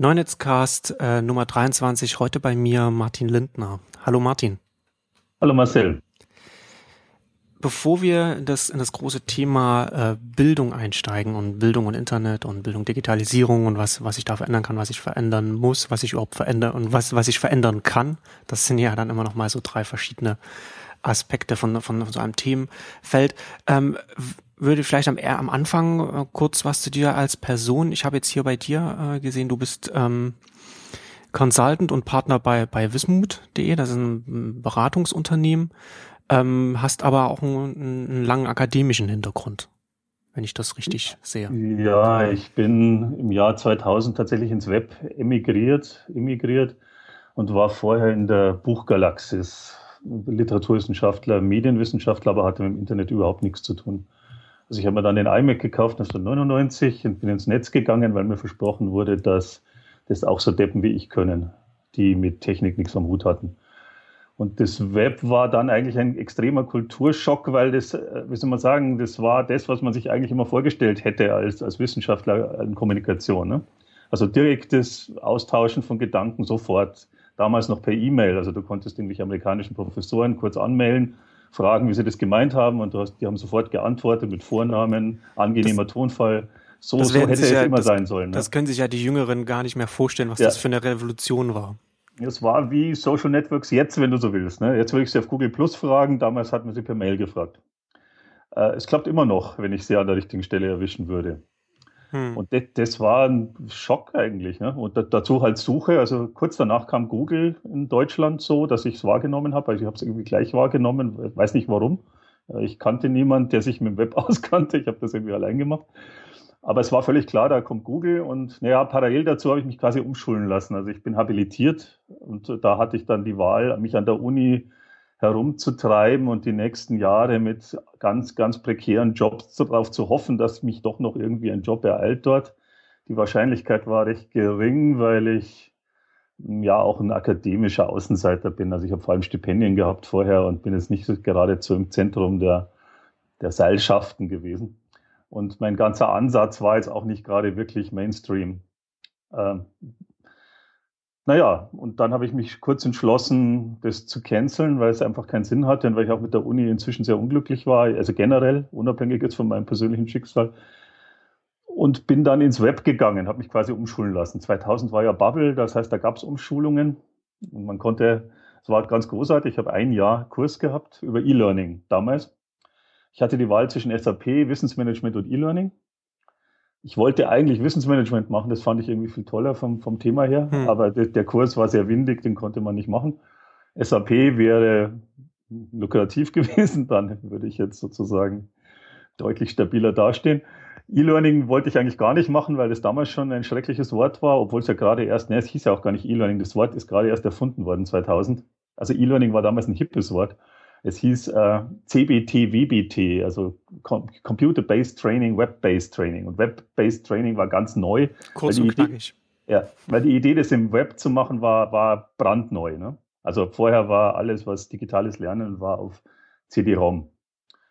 Neunetzcast äh, Nummer 23, heute bei mir Martin Lindner. Hallo Martin. Hallo Marcel. Bevor wir das, in das große Thema äh, Bildung einsteigen und Bildung und Internet und Bildung Digitalisierung und was, was ich da verändern kann, was ich verändern muss, was ich überhaupt verändern und was, was ich verändern kann, das sind ja dann immer noch mal so drei verschiedene Aspekte von, von, von so einem Themenfeld. Ähm, würde vielleicht am, eher am Anfang äh, kurz was zu dir als Person. Ich habe jetzt hier bei dir äh, gesehen, du bist ähm, Consultant und Partner bei, bei wismut.de, das ist ein Beratungsunternehmen, ähm, hast aber auch einen, einen langen akademischen Hintergrund, wenn ich das richtig sehe. Ja, ich bin im Jahr 2000 tatsächlich ins Web emigriert, emigriert und war vorher in der Buchgalaxis. Literaturwissenschaftler, Medienwissenschaftler, aber hatte mit dem Internet überhaupt nichts zu tun. Also ich habe mir dann den iMac gekauft 1999 und bin ins Netz gegangen, weil mir versprochen wurde, dass das auch so Deppen wie ich können, die mit Technik nichts am Hut hatten. Und das Web war dann eigentlich ein extremer Kulturschock, weil das, äh, wie soll man sagen, das war das, was man sich eigentlich immer vorgestellt hätte als, als Wissenschaftler in Kommunikation. Ne? Also direktes Austauschen von Gedanken sofort. Damals noch per E-Mail. Also du konntest irgendwelche amerikanischen Professoren kurz anmelden fragen, wie sie das gemeint haben und hast, die haben sofort geantwortet mit Vornamen, angenehmer das, Tonfall. So, so hätte es ja, immer das, sein sollen. Ne? Das können sich ja die Jüngeren gar nicht mehr vorstellen, was ja. das für eine Revolution war. Es war wie Social Networks jetzt, wenn du so willst. Ne? Jetzt würde ich sie auf Google Plus fragen, damals hat man sie per Mail gefragt. Äh, es klappt immer noch, wenn ich sie an der richtigen Stelle erwischen würde. Hm. Und das, das, war ein Schock eigentlich. Ne? Und da, dazu halt Suche. Also kurz danach kam Google in Deutschland so, dass ich es wahrgenommen habe. Also ich habe es irgendwie gleich wahrgenommen, weiß nicht warum. Ich kannte niemanden, der sich mit dem Web auskannte. Ich habe das irgendwie allein gemacht. Aber es war völlig klar, da kommt Google und naja, parallel dazu habe ich mich quasi umschulen lassen. Also ich bin habilitiert und da hatte ich dann die Wahl, mich an der Uni herumzutreiben und die nächsten Jahre mit ganz, ganz prekären Jobs darauf zu hoffen, dass mich doch noch irgendwie ein Job ereilt dort. Die Wahrscheinlichkeit war recht gering, weil ich hm, ja auch ein akademischer Außenseiter bin. Also ich habe vor allem Stipendien gehabt vorher und bin jetzt nicht geradezu im Zentrum der, der Seilschaften gewesen. Und mein ganzer Ansatz war jetzt auch nicht gerade wirklich Mainstream. Ähm, naja, und dann habe ich mich kurz entschlossen, das zu canceln, weil es einfach keinen Sinn hatte und weil ich auch mit der Uni inzwischen sehr unglücklich war, also generell, unabhängig jetzt von meinem persönlichen Schicksal. Und bin dann ins Web gegangen, habe mich quasi umschulen lassen. 2000 war ja Bubble, das heißt, da gab es Umschulungen und man konnte, es war ganz großartig, ich habe ein Jahr Kurs gehabt über E-Learning damals. Ich hatte die Wahl zwischen SAP, Wissensmanagement und E-Learning ich wollte eigentlich Wissensmanagement machen, das fand ich irgendwie viel toller vom, vom Thema her, hm. aber der, der, Kurs war sehr windig, den konnte man nicht machen. SAP wäre lukrativ gewesen, dann würde ich jetzt sozusagen deutlich stabiler dastehen. E-Learning wollte ich eigentlich gar nicht machen, weil das damals schon ein schreckliches Wort war, obwohl es ja gerade erst, ne, es hieß ja auch gar nicht E-Learning, das Wort ist gerade erst erfunden worden 2000. Also E-Learning war damals ein hippes Wort. Es hieß äh, CBT, WBT, also Com Computer-Based Training, Web-Based Training. Und Web-Based Training war ganz neu. Kurz und knackig. Ja, weil die Idee, das im Web zu machen, war, war brandneu. Ne? Also vorher war alles, was digitales Lernen war, auf CD-ROM.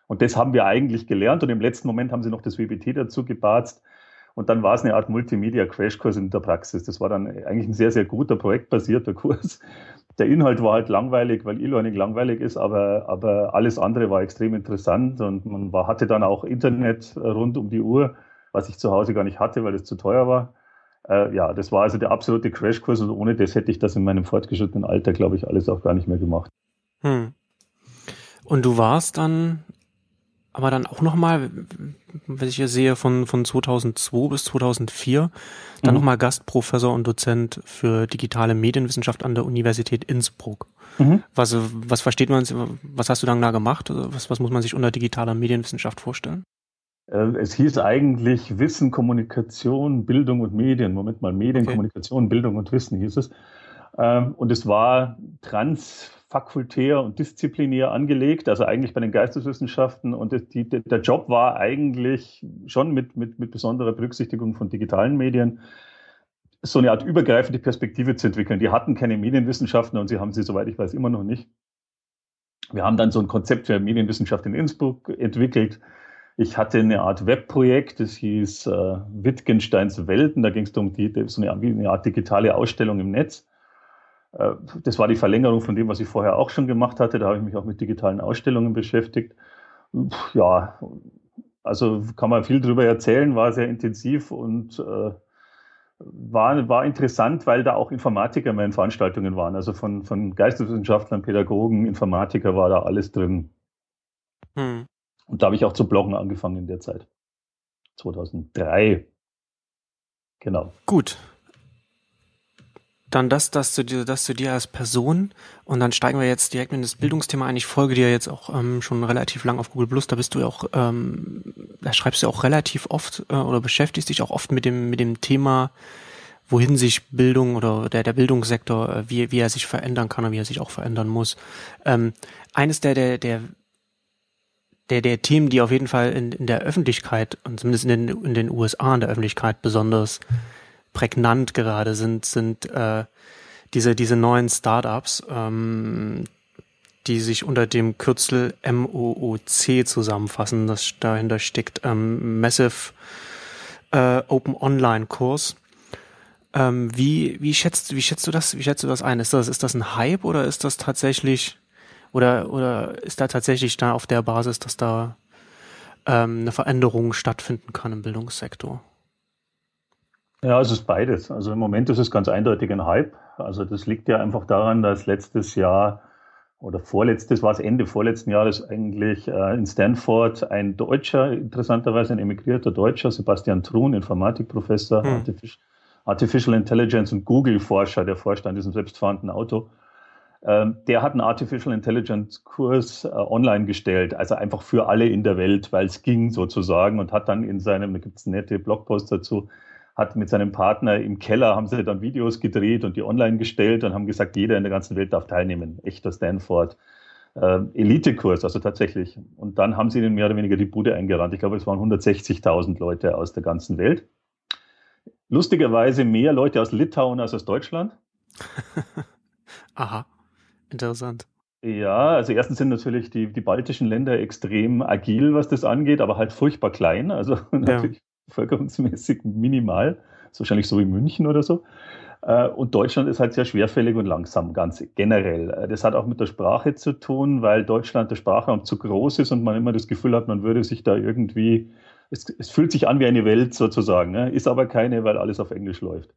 Und das haben wir eigentlich gelernt und im letzten Moment haben sie noch das WBT dazu gebarzt. Und dann war es eine Art Multimedia-Crashkurs in der Praxis. Das war dann eigentlich ein sehr, sehr guter projektbasierter Kurs der Inhalt war halt langweilig, weil E-Learning langweilig ist, aber, aber alles andere war extrem interessant und man war, hatte dann auch Internet rund um die Uhr, was ich zu Hause gar nicht hatte, weil es zu teuer war. Äh, ja, das war also der absolute Crashkurs und ohne das hätte ich das in meinem fortgeschrittenen Alter, glaube ich, alles auch gar nicht mehr gemacht. Hm. Und du warst dann aber dann auch nochmal, wenn ich hier sehe, von, von 2002 bis 2004, dann mhm. nochmal Gastprofessor und Dozent für digitale Medienwissenschaft an der Universität Innsbruck. Mhm. Was, was versteht man, was hast du dann da gemacht? Was, was muss man sich unter digitaler Medienwissenschaft vorstellen? Äh, es hieß eigentlich Wissen, Kommunikation, Bildung und Medien. Moment mal, Medien, okay. Kommunikation, Bildung und Wissen hieß es. Ähm, und es war trans fakultär und disziplinär angelegt, also eigentlich bei den Geisteswissenschaften. Und die, der Job war eigentlich schon mit, mit, mit besonderer Berücksichtigung von digitalen Medien so eine Art übergreifende Perspektive zu entwickeln. Die hatten keine Medienwissenschaften und sie haben sie, soweit ich weiß, immer noch nicht. Wir haben dann so ein Konzept für Medienwissenschaft in Innsbruck entwickelt, Ich hatte eine Art Webprojekt, das hieß äh, Wittgensteins Welten. Da ging es um die, so eine, eine, Art digitale Ausstellung im Netz. Äh, das war die Verlängerung von dem, was ich vorher auch schon gemacht hatte. Da habe ich mich auch mit digitalen Ausstellungen beschäftigt. Ja, also kann man viel darüber erzählen, war sehr intensiv und äh, war, war interessant, weil da auch Informatiker mehr in Veranstaltungen waren. Also von, von Geisteswissenschaftlern, Pädagogen, Informatiker war da alles drin. Hm. Und da habe ich auch zu bloggen angefangen in der Zeit. 2003. Genau. Gut. Dann das, das zu dir, das zu dir als Person. Und dann steigen wir jetzt direkt in das Bildungsthema ein. Ich folge dir jetzt auch ähm, schon relativ lang auf Google Plus. Da bist du ja auch, ähm, da schreibst du auch relativ oft äh, oder beschäftigst dich auch oft mit dem, mit dem Thema, wohin sich Bildung oder der, der Bildungssektor, äh, wie, wie er sich verändern kann und wie er sich auch verändern muss. Ähm, eines der, der, der der, der Themen, die auf jeden Fall in, in der Öffentlichkeit und zumindest in den, in den USA in der Öffentlichkeit besonders prägnant gerade sind, sind äh, diese, diese neuen Startups, ähm, die sich unter dem Kürzel MOOC zusammenfassen. Das dahinter steckt ähm, Massive äh, Open Online Kurs. Ähm, wie, wie schätzt, wie schätzt du das, wie schätzt du das ein? Ist das, ist das ein Hype oder ist das tatsächlich oder, oder ist da tatsächlich da auf der Basis, dass da ähm, eine Veränderung stattfinden kann im Bildungssektor? Ja, es ist beides. Also im Moment ist es ganz eindeutig ein Hype. Also das liegt ja einfach daran, dass letztes Jahr oder vorletztes war es Ende vorletzten Jahres eigentlich äh, in Stanford ein Deutscher, interessanterweise ein emigrierter Deutscher, Sebastian Truhn, Informatikprofessor, hm. Artificial, Artificial Intelligence und Google-Forscher, der forscht an diesem selbstfahrenden Auto, ähm, der hat einen Artificial Intelligence Kurs äh, online gestellt, also einfach für alle in der Welt, weil es ging sozusagen und hat dann in seinem, da gibt es nette Blogpost dazu, hat mit seinem Partner im Keller, haben sie dann Videos gedreht und die online gestellt und haben gesagt, jeder in der ganzen Welt darf teilnehmen. Echter Stanford. Äh, Elite-Kurs, also tatsächlich. Und dann haben sie ihnen mehr oder weniger die Bude eingerannt. Ich glaube, es waren 160.000 Leute aus der ganzen Welt. Lustigerweise mehr Leute aus Litauen als aus Deutschland. Aha. Interessant. Ja, also erstens sind natürlich die, die baltischen Länder extrem agil, was das angeht, aber halt furchtbar klein, also ja. natürlich bevölkerungsmäßig minimal, ist wahrscheinlich so wie München oder so. Äh, und Deutschland ist halt sehr schwerfällig und langsam, ganz generell. Äh, das hat auch mit der Sprache zu tun, weil Deutschland der Sprachraum zu groß ist und man immer das Gefühl hat, man würde sich da irgendwie, es, es fühlt sich an wie eine Welt sozusagen, ne? ist aber keine, weil alles auf Englisch läuft.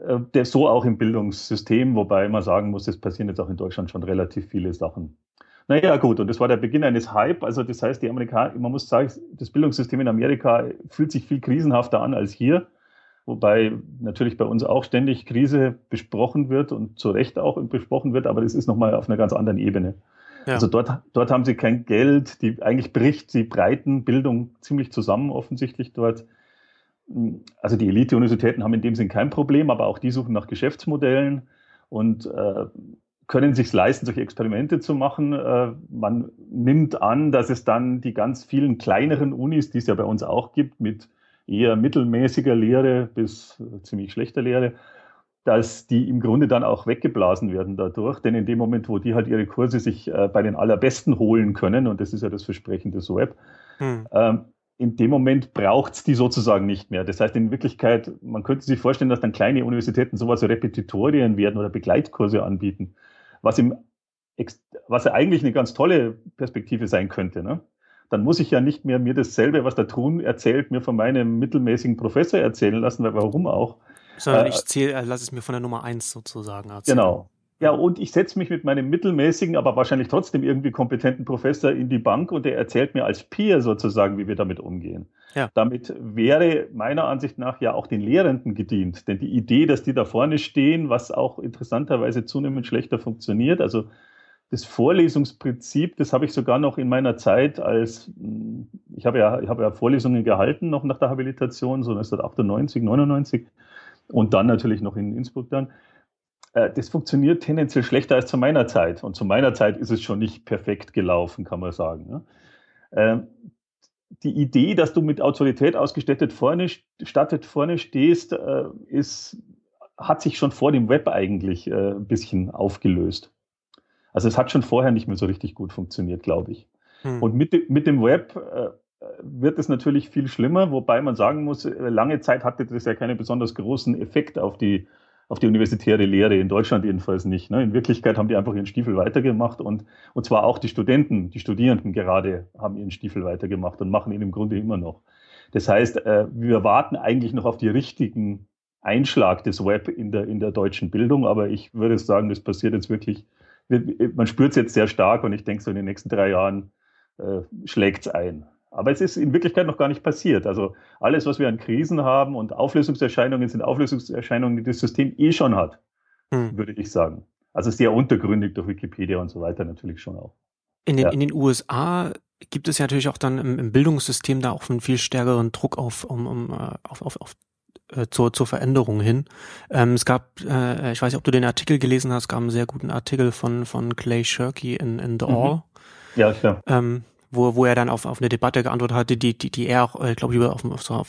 Äh, der, so auch im Bildungssystem, wobei man sagen muss, es passieren jetzt auch in Deutschland schon relativ viele Sachen. Naja, gut, und das war der Beginn eines Hype. Also, das heißt, die Amerikaner, man muss sagen, das Bildungssystem in Amerika fühlt sich viel krisenhafter an als hier. Wobei natürlich bei uns auch ständig Krise besprochen wird und zu Recht auch besprochen wird, aber das ist nochmal auf einer ganz anderen Ebene. Ja. Also dort, dort haben sie kein Geld, die eigentlich bricht die Breitenbildung ziemlich zusammen offensichtlich dort also die Elite-Universitäten haben in dem Sinn kein Problem, aber auch die suchen nach Geschäftsmodellen und äh, können sich leisten, solche Experimente zu machen. Äh, man nimmt an, dass es dann die ganz vielen kleineren Unis, die es ja bei uns auch gibt, mit eher mittelmäßiger Lehre bis äh, ziemlich schlechter Lehre, dass die im Grunde dann auch weggeblasen werden dadurch. Denn in dem Moment, wo die halt ihre Kurse sich äh, bei den Allerbesten holen können, und das ist ja das Versprechen des Web, hm. ähm, in dem Moment braucht es die sozusagen nicht mehr. Das heißt, in Wirklichkeit, man könnte sich vorstellen, dass dann kleine Universitäten sowas wie Repetitorien werden oder Begleitkurse anbieten, was, im, was ja eigentlich eine ganz tolle Perspektive sein könnte. Ne? Dann muss ich ja nicht mehr mir dasselbe, was der Trun erzählt, mir von meinem mittelmäßigen Professor erzählen lassen, weil warum auch? Sondern äh, ich zähle, äh, lass es mir von der Nummer eins sozusagen erzählen. Genau, ja, und ich setze mich mit meinem mittelmäßigen, aber wahrscheinlich trotzdem irgendwie kompetenten Professor in die Bank und der erzählt mir als Peer sozusagen, wie wir damit umgehen. Ja. Damit wäre meiner Ansicht nach ja auch den Lehrenden gedient. Denn die Idee, dass die da vorne stehen, was auch interessanterweise zunehmend schlechter funktioniert, also das Vorlesungsprinzip, das habe ich sogar noch in meiner Zeit als, hm, ich habe ja, ich habe ja Vorlesungen gehalten, noch nach der Habilitation, so 1998, 99 und dann natürlich noch in Innsbruck dann. Äh, das funktioniert tendenziell schlechter als zu meiner Zeit. Und zu meiner Zeit ist es schon nicht perfekt gelaufen, kann man sagen. Ähm, die Idee, dass du mit Autorität ausgestattet vorne, stattet vorne stehst, äh, ist, hat sich schon vor dem Web eigentlich äh, ein bisschen aufgelöst. Also es hat schon vorher nicht mehr so richtig gut funktioniert, glaube ich. Hm. Und mit, mit dem Web wird es natürlich viel schlimmer, wobei man sagen muss, lange Zeit hatte das ja keinen besonders großen Effekt auf die, auf die universitäre Lehre, in Deutschland jedenfalls nicht. Ne? In Wirklichkeit haben die einfach ihren Stiefel weitergemacht und, und zwar auch die Studenten, die Studierenden gerade haben ihren Stiefel weitergemacht und machen ihn im Grunde immer noch. Das heißt, äh, wir warten eigentlich noch auf die richtigen Einschlag des Web in der, in der deutschen Bildung, aber ich würde sagen, das passiert jetzt wirklich, man spürt es jetzt sehr stark und ich denke, so in den nächsten drei Jahren äh, schlägt es ein. Aber es ist in Wirklichkeit noch gar nicht passiert. Also alles, was wir an Krisen haben und Auflösungserscheinungen, sind Auflösungserscheinungen, die das System eh schon hat, hm. würde ich sagen. Also sehr untergründig durch Wikipedia und so weiter natürlich schon auch. In den, ja. in den USA gibt es ja natürlich auch dann im, im Bildungssystem da auch einen viel stärkeren Druck auf, um, um, äh, auf, auf, auf äh, zur, zur Veränderung hin. Ähm, es gab, äh, ich weiß nicht, ob du den Artikel gelesen hast, es gab einen sehr guten Artikel von, von Clay Shirky in, in The mhm. All. Ja, klar. Ähm, wo, wo er dann auf, auf eine Debatte geantwortet hatte, die, die, die er auch, äh, glaube ich, auf, auf, so, auf,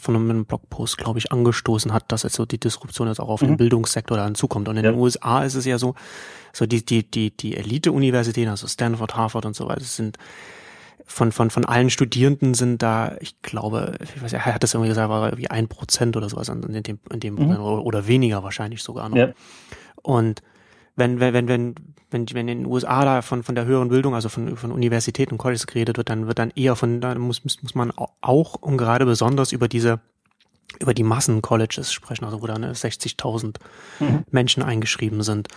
von einem Blogpost, glaube ich, angestoßen hat, dass jetzt so die Disruption jetzt auch auf mhm. den Bildungssektor dann zukommt. Und in ja. den USA ist es ja so, so die, die, die, die Elite-Universitäten, also Stanford, Harvard und so weiter, sind von, von, von allen Studierenden sind da, ich glaube, ich weiß, er hat das irgendwie gesagt, war wie ein Prozent oder sowas in dem, in dem mhm. oder, oder weniger wahrscheinlich sogar noch. Ja. Und wenn, wenn, wenn, wenn, wenn, wenn in den USA da von, von der höheren Bildung, also von, von Universitäten und Colleges geredet wird, dann wird dann eher von, da muss, muss man auch und gerade besonders über diese, über die Massen-Colleges sprechen, also wo dann 60.000 mhm. Menschen eingeschrieben sind.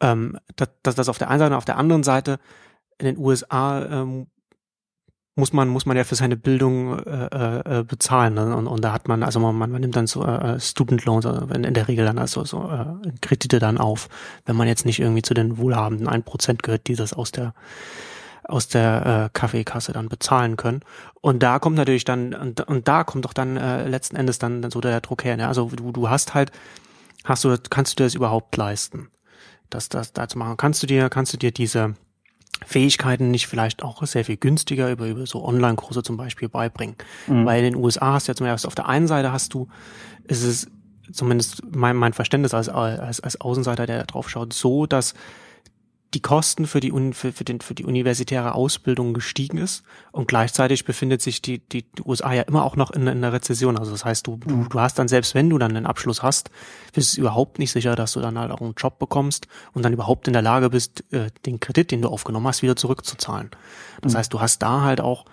Ähm, das, das, das auf der einen Seite, auf der anderen Seite in den USA ähm, muss man muss man ja für seine Bildung äh, äh, bezahlen ne? und, und da hat man also man, man nimmt dann so äh, Student Loans also in, in der Regel dann also so äh, Kredite dann auf wenn man jetzt nicht irgendwie zu den wohlhabenden ein Prozent gehört die das aus der aus der äh, Kaffeekasse dann bezahlen können und da kommt natürlich dann und, und da kommt doch dann äh, letzten Endes dann, dann so der Druck her ne? also du du hast halt hast du kannst du das überhaupt leisten das das da zu machen kannst du dir kannst du dir diese Fähigkeiten nicht vielleicht auch sehr viel günstiger über, über so Online-Kurse zum Beispiel beibringen. Mhm. Weil in den USA hast du ja zum Beispiel auf der einen Seite hast du, ist es zumindest mein, mein Verständnis als, als, als Außenseiter, der da drauf schaut, so, dass die Kosten für die, für, für, den, für die universitäre Ausbildung gestiegen ist und gleichzeitig befindet sich die, die, die USA ja immer auch noch in, in der Rezession. Also das heißt, du, du, du hast dann, selbst wenn du dann einen Abschluss hast, bist du überhaupt nicht sicher, dass du dann halt auch einen Job bekommst und dann überhaupt in der Lage bist, äh, den Kredit, den du aufgenommen hast, wieder zurückzuzahlen. Das mhm. heißt, du hast da halt auch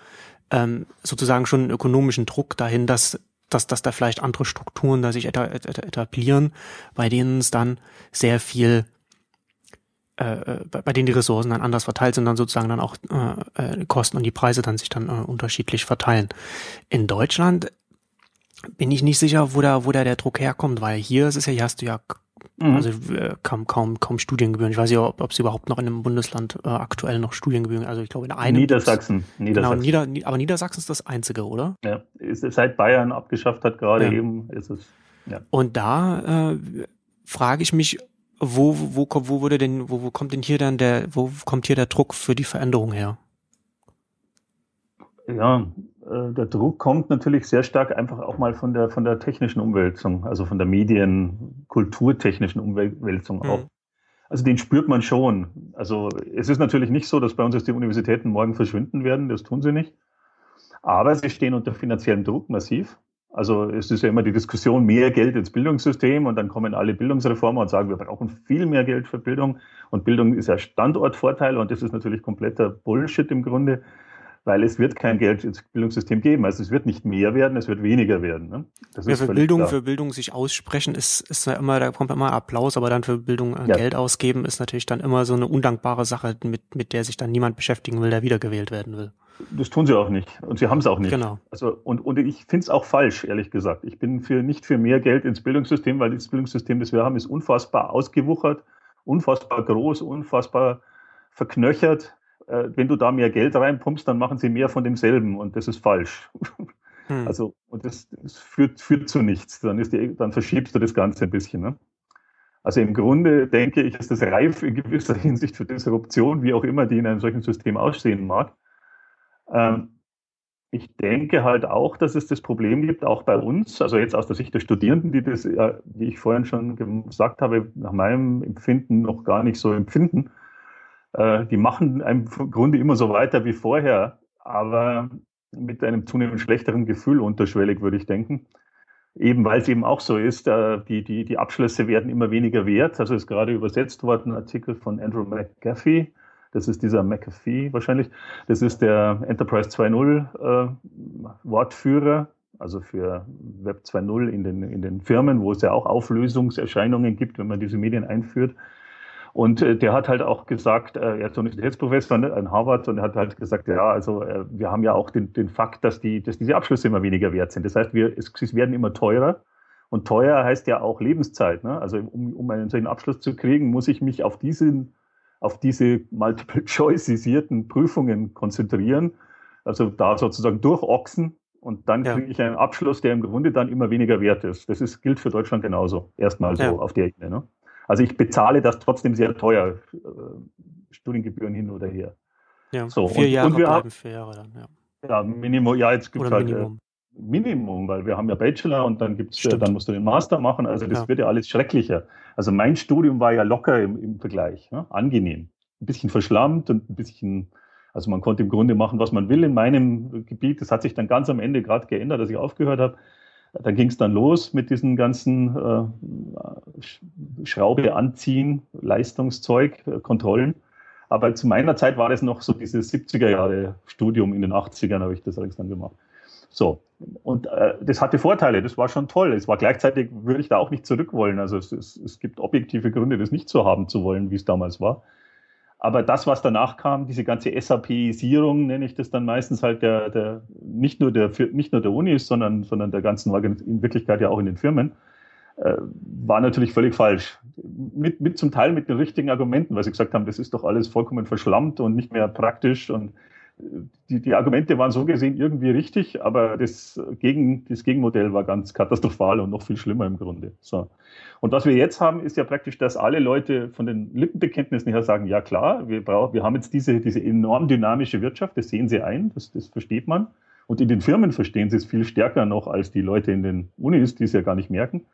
ähm, sozusagen schon einen ökonomischen Druck dahin, dass dass, dass da vielleicht andere Strukturen da sich etablieren, bei denen es dann sehr viel äh, äh bei denen die Ressourcen dann anders verteilt sind, dann sozusagen dann auch äh, äh, Kosten und die Preise dann sich dann äh, unterschiedlich verteilen. In Deutschland bin ich nicht sicher, wo da, wo da der Druck herkommt, weil hier ist es ja, hier hast du ja mhm. also äh, kaum, kaum, kaum Studiengebühren. Ich weiß ob, ob es überhaupt noch in einem Bundesland äh, aktuell noch Studiengebühren, also ich glaube in einem. Niedersachsen. Niedersachsen. Genau, Nieder, aber Niedersachsen ist das einzige, oder? Ja, ist, seit Bayern abgeschafft hat gerade ja. eben, ist es. Ja. Und da äh, frage ich mich, wo, wo, wo wurde denn, wo, wo kommt denn hier dann der, wo kommt hier der Druck für die Veränderung her? Ja, äh, der Druck kommt natürlich sehr stark einfach auch mal von der, von der technischen Umwälzung, also von der Medien, kulturtechnischen Umwälzung auch. Mhm. Also den spürt man schon. Also es ist natürlich nicht so, dass bei uns jetzt die Universitäten morgen verschwinden werden, das tun sie nicht. Aber sie stehen unter finanziellem Druck massiv. Also es ist ja immer die Diskussion, mehr Geld ins Bildungssystem und dann kommen alle Bildungsreformer und sagen, wir brauchen viel mehr Geld für Bildung und Bildung ist ja Standortvorteil und das ist natürlich kompletter Bullshit im Grunde, weil es wird kein Geld ins Bildungssystem geben. Also es wird nicht mehr werden, es wird weniger werden. Ne? Das ja, für Bildung, klar. für Bildung sich aussprechen ist, ist ja immer, da kommt immer Applaus, aber dann für Bildung äh, ja. Geld ausgeben ist natürlich dann immer so eine undankbare Sache, mit, mit der sich dann niemand beschäftigen will, der wiedergewählt werden will. Das tun sie auch nicht. Und sie haben es auch nicht. Genau. Also, und, und ich finde es auch falsch, ehrlich gesagt. Ich bin für, nicht für mehr Geld ins Bildungssystem, weil das Bildungssystem, das wir haben, ist unfassbar ausgewuchert, unfassbar groß, unfassbar verknöchert. Äh, wenn du da mehr Geld reinpumpst, dann machen sie mehr von demselben und das ist falsch. Hm. Also, und das, das, führt, führt zu nichts. Dann, ist die, dann verschiebst du das Ganze ein bisschen. Ne? Also im Grunde denke ich, ist das reif in gewisser Hinsicht für Disruption, wie auch immer die in einem solchen System aussehen mag. Ähm, ich denke halt auch, dass es das Problem gibt, auch bei uns, also jetzt aus der Sicht der Studierenden, die das, wie ich vorhin schon gesagt habe, nach meinem Empfinden noch gar nicht so empfinden. Äh, die machen im Grunde immer so weiter wie vorher, aber mit einem zunehmend schlechteren Gefühl unterschwellig, würde ich denken. Eben weil es eben auch so ist, äh, die, die, die Abschlüsse werden immer weniger wert. Also ist gerade übersetzt worden, ein Artikel von Andrew McGaffey. Das ist dieser McAfee wahrscheinlich. Das ist der Enterprise 2.0 äh, Wortführer, also für Web 2.0 in den, in den Firmen, wo es ja auch Auflösungserscheinungen gibt, wenn man diese Medien einführt. Und äh, der hat halt auch gesagt, äh, er ist Universitätsprofessor ne, an Harvard und er hat halt gesagt, ja, also äh, wir haben ja auch den, den Fakt, dass, die, dass diese Abschlüsse immer weniger wert sind. Das heißt, wir, es, es werden immer teurer. Und teuer heißt ja auch Lebenszeit. Ne? Also um, um einen solchen Abschluss zu kriegen, muss ich mich auf, diesen, auf diese multiple-choiceisierten Prüfungen konzentrieren. Also da sozusagen durchochsen und dann ja. kriege ich einen Abschluss, der im Grunde dann immer weniger wert ist. Das ist, gilt für Deutschland genauso. Erstmal so ja. auf der Ebene. Ne? Also ich bezahle das trotzdem sehr teuer, äh, Studiengebühren hin oder her. Ja, so, vier und, Jahre und wir haben, vier Jahre dann, ja. Ja, Minimum, ja, jetzt gibt es halt. Äh, Minimum, weil wir haben ja Bachelor und dann gibt's, äh, dann musst du den Master machen. Also das ja. wird ja alles schrecklicher. Also mein Studium war ja locker im, im Vergleich, ne? angenehm. Ein bisschen verschlammt und ein bisschen, also man konnte im Grunde machen, was man will in meinem Gebiet. Das hat sich dann ganz am Ende gerade geändert, als ich aufgehört habe. Da ging es dann los mit diesen ganzen äh, Schraube anziehen, Leistungszeug, äh, Kontrollen. Aber zu meiner Zeit war das noch so dieses 70er Jahre Studium, in den 80ern habe ich das alles dann gemacht. So, und äh, das hatte Vorteile, das war schon toll. Es war gleichzeitig, würde ich da auch nicht zurück wollen. Also es, es, es gibt objektive Gründe, das nicht so haben zu wollen, wie es damals war. Aber das, was danach kam, diese ganze SAP-Isierung, nenne ich das dann meistens halt der, der nicht nur der nicht nur der Unis, sondern, sondern der ganzen in Wirklichkeit ja auch in den Firmen, äh, war natürlich völlig falsch. Mit, mit zum Teil mit den richtigen Argumenten, weil sie gesagt haben, das ist doch alles vollkommen verschlammt und nicht mehr praktisch und die, die Argumente waren so gesehen irgendwie richtig, aber das, Gegen, das Gegenmodell war ganz katastrophal und noch viel schlimmer im Grunde. So. Und was wir jetzt haben, ist ja praktisch, dass alle Leute von den Lippenbekenntnissen her sagen, ja klar, wir, brauchen, wir haben jetzt diese, diese enorm dynamische Wirtschaft, das sehen sie ein, das, das versteht man. Und in den Firmen verstehen sie es viel stärker noch als die Leute in den Unis, die es ja gar nicht merken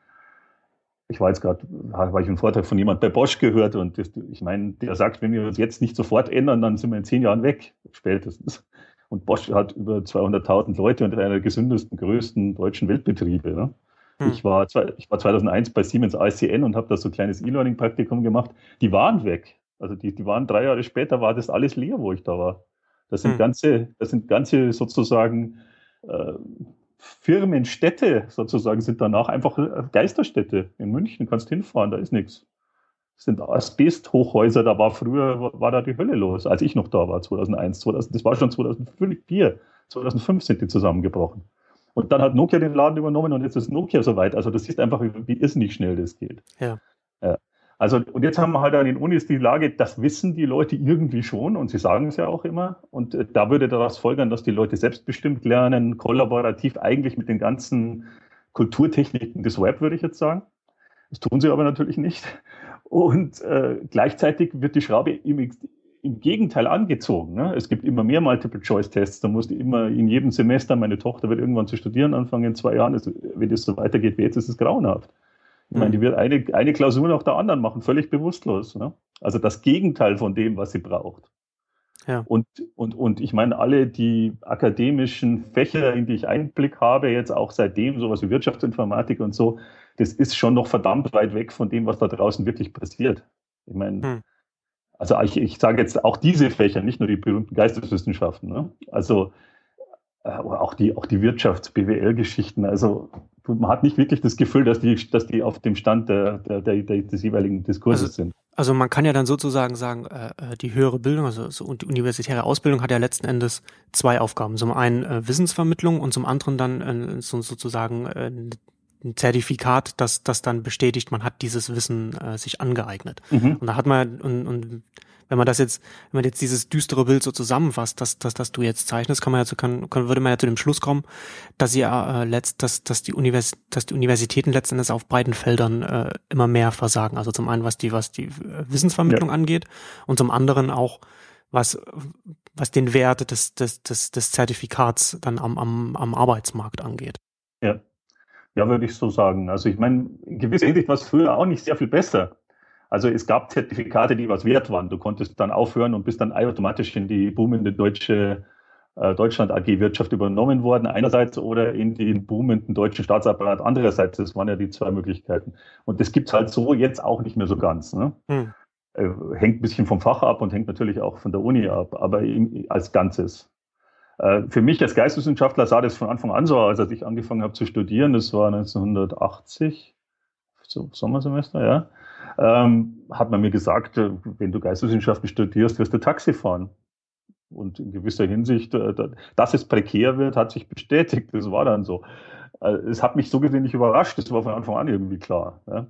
ich war jetzt gerade, habe ich einen Vortrag von jemand bei Bosch gehört und das, ich meine, der sagt, wenn wir uns jetzt nicht sofort ändern, dann sind wir in zehn Jahren weg, spätestens. Und Bosch hat über 200.000 Leute und einer der gesündesten, größten deutschen Weltbetriebe. Ne? Hm. Ich, war, ich war 2001 bei Siemens ICN und habe da so ein kleines E-Learning-Praktikum gemacht. Die waren weg. Also die, die waren drei Jahre später, war das alles leer, wo ich da war. Das sind hm. ganze, das sind ganze sozusagen äh, Firmenstädte sozusagen sind danach einfach äh, Geisterstädte. In München kannst du hinfahren, da ist nichts. Das sind Asbest-Hochhäuser, da war früher, war da die Hölle los, als ich noch da war, 2001, 2000, das war schon 2004, 2005 sind die zusammengebrochen. Und dann hat Nokia den Laden übernommen und jetzt ist Nokia soweit. Also das ist einfach, wie irrsinnig schnell das geht. Ja. ja. Also, und jetzt haben wir halt an den Unis die Lage, das wissen die Leute irgendwie schon und sie sagen es ja auch immer. Und äh, da würde daraus folgern, dass die Leute selbstbestimmt lernen, kollaborativ eigentlich mit den ganzen Kulturtechniken des Web, würde ich jetzt sagen. Das tun sie aber natürlich nicht. Und äh, gleichzeitig wird die Schraube im, im Gegenteil angezogen. Ne? Es gibt immer mehr Multiple-Choice-Tests. Da musste immer in jedem Semester, meine Tochter wird irgendwann zu studieren anfangen in zwei Jahren. Also, wenn es so weitergeht wie jetzt, ist es grauenhaft. Ich meine, die wird eine, eine Klausur nach der anderen machen, völlig bewusstlos. Ne? Also das Gegenteil von dem, was sie braucht. Ja. Und, und, und ich meine, alle die akademischen Fächer, in die ich Einblick habe, jetzt auch seitdem, sowas wie Wirtschaftsinformatik und so, das ist schon noch verdammt weit weg von dem, was da draußen wirklich passiert. Ich meine, hm. also ich, ich sage jetzt auch diese Fächer, nicht nur die berühmten Geisteswissenschaften. Ne? Also äh, auch die, auch die Wirtschafts-BWL-Geschichten. Also man hat nicht wirklich das Gefühl, dass die, dass die auf dem Stand der, der, der, des jeweiligen Diskurses also, sind. Also man kann ja dann sozusagen sagen, äh, äh, die höhere Bildung, also so, die universitäre Ausbildung hat ja letzten Endes zwei Aufgaben. Zum einen äh, Wissensvermittlung und zum anderen dann äh, so, sozusagen äh, ein Zertifikat, das das dann bestätigt, man hat dieses Wissen äh, sich angeeignet. Mhm. Und da hat man und, und wenn man das jetzt, wenn man jetzt dieses düstere Bild so zusammenfasst, dass das, das du jetzt zeichnest, kann man ja zu, kann, kann, würde man ja zu dem Schluss kommen, dass sie äh, letzt, dass, dass die Univers dass die Universitäten letzten Endes auf beiden Feldern äh, immer mehr versagen. Also zum einen, was die, was die Wissensvermittlung ja. angeht und zum anderen auch, was, was den Wert des, des, des, des Zertifikats dann am, am, am Arbeitsmarkt angeht. Ja. Ja, würde ich so sagen. Also ich meine, in gewisser Hinsicht war es früher auch nicht sehr viel besser. Also es gab Zertifikate, die was wert waren. Du konntest dann aufhören und bist dann automatisch in die boomende deutsche äh, Deutschland AG Wirtschaft übernommen worden, einerseits oder in den boomenden deutschen Staatsapparat andererseits. Das waren ja die zwei Möglichkeiten. Und das gibt es halt so jetzt auch nicht mehr so ganz. Ne? Hm. Äh, hängt ein bisschen vom Fach ab und hängt natürlich auch von der Uni ab, aber als Ganzes. Äh, für mich als Geisteswissenschaftler sah das von Anfang an so aus, als ich angefangen habe zu studieren. Das war 1980, so Sommersemester, ja. Ähm, hat man mir gesagt, äh, wenn du Geisteswissenschaften studierst, wirst du Taxi fahren. Und in gewisser Hinsicht, äh, dass es prekär wird, hat sich bestätigt. Das war dann so. Es hat mich so gesehen nicht überrascht. Das war von Anfang an irgendwie klar. Ja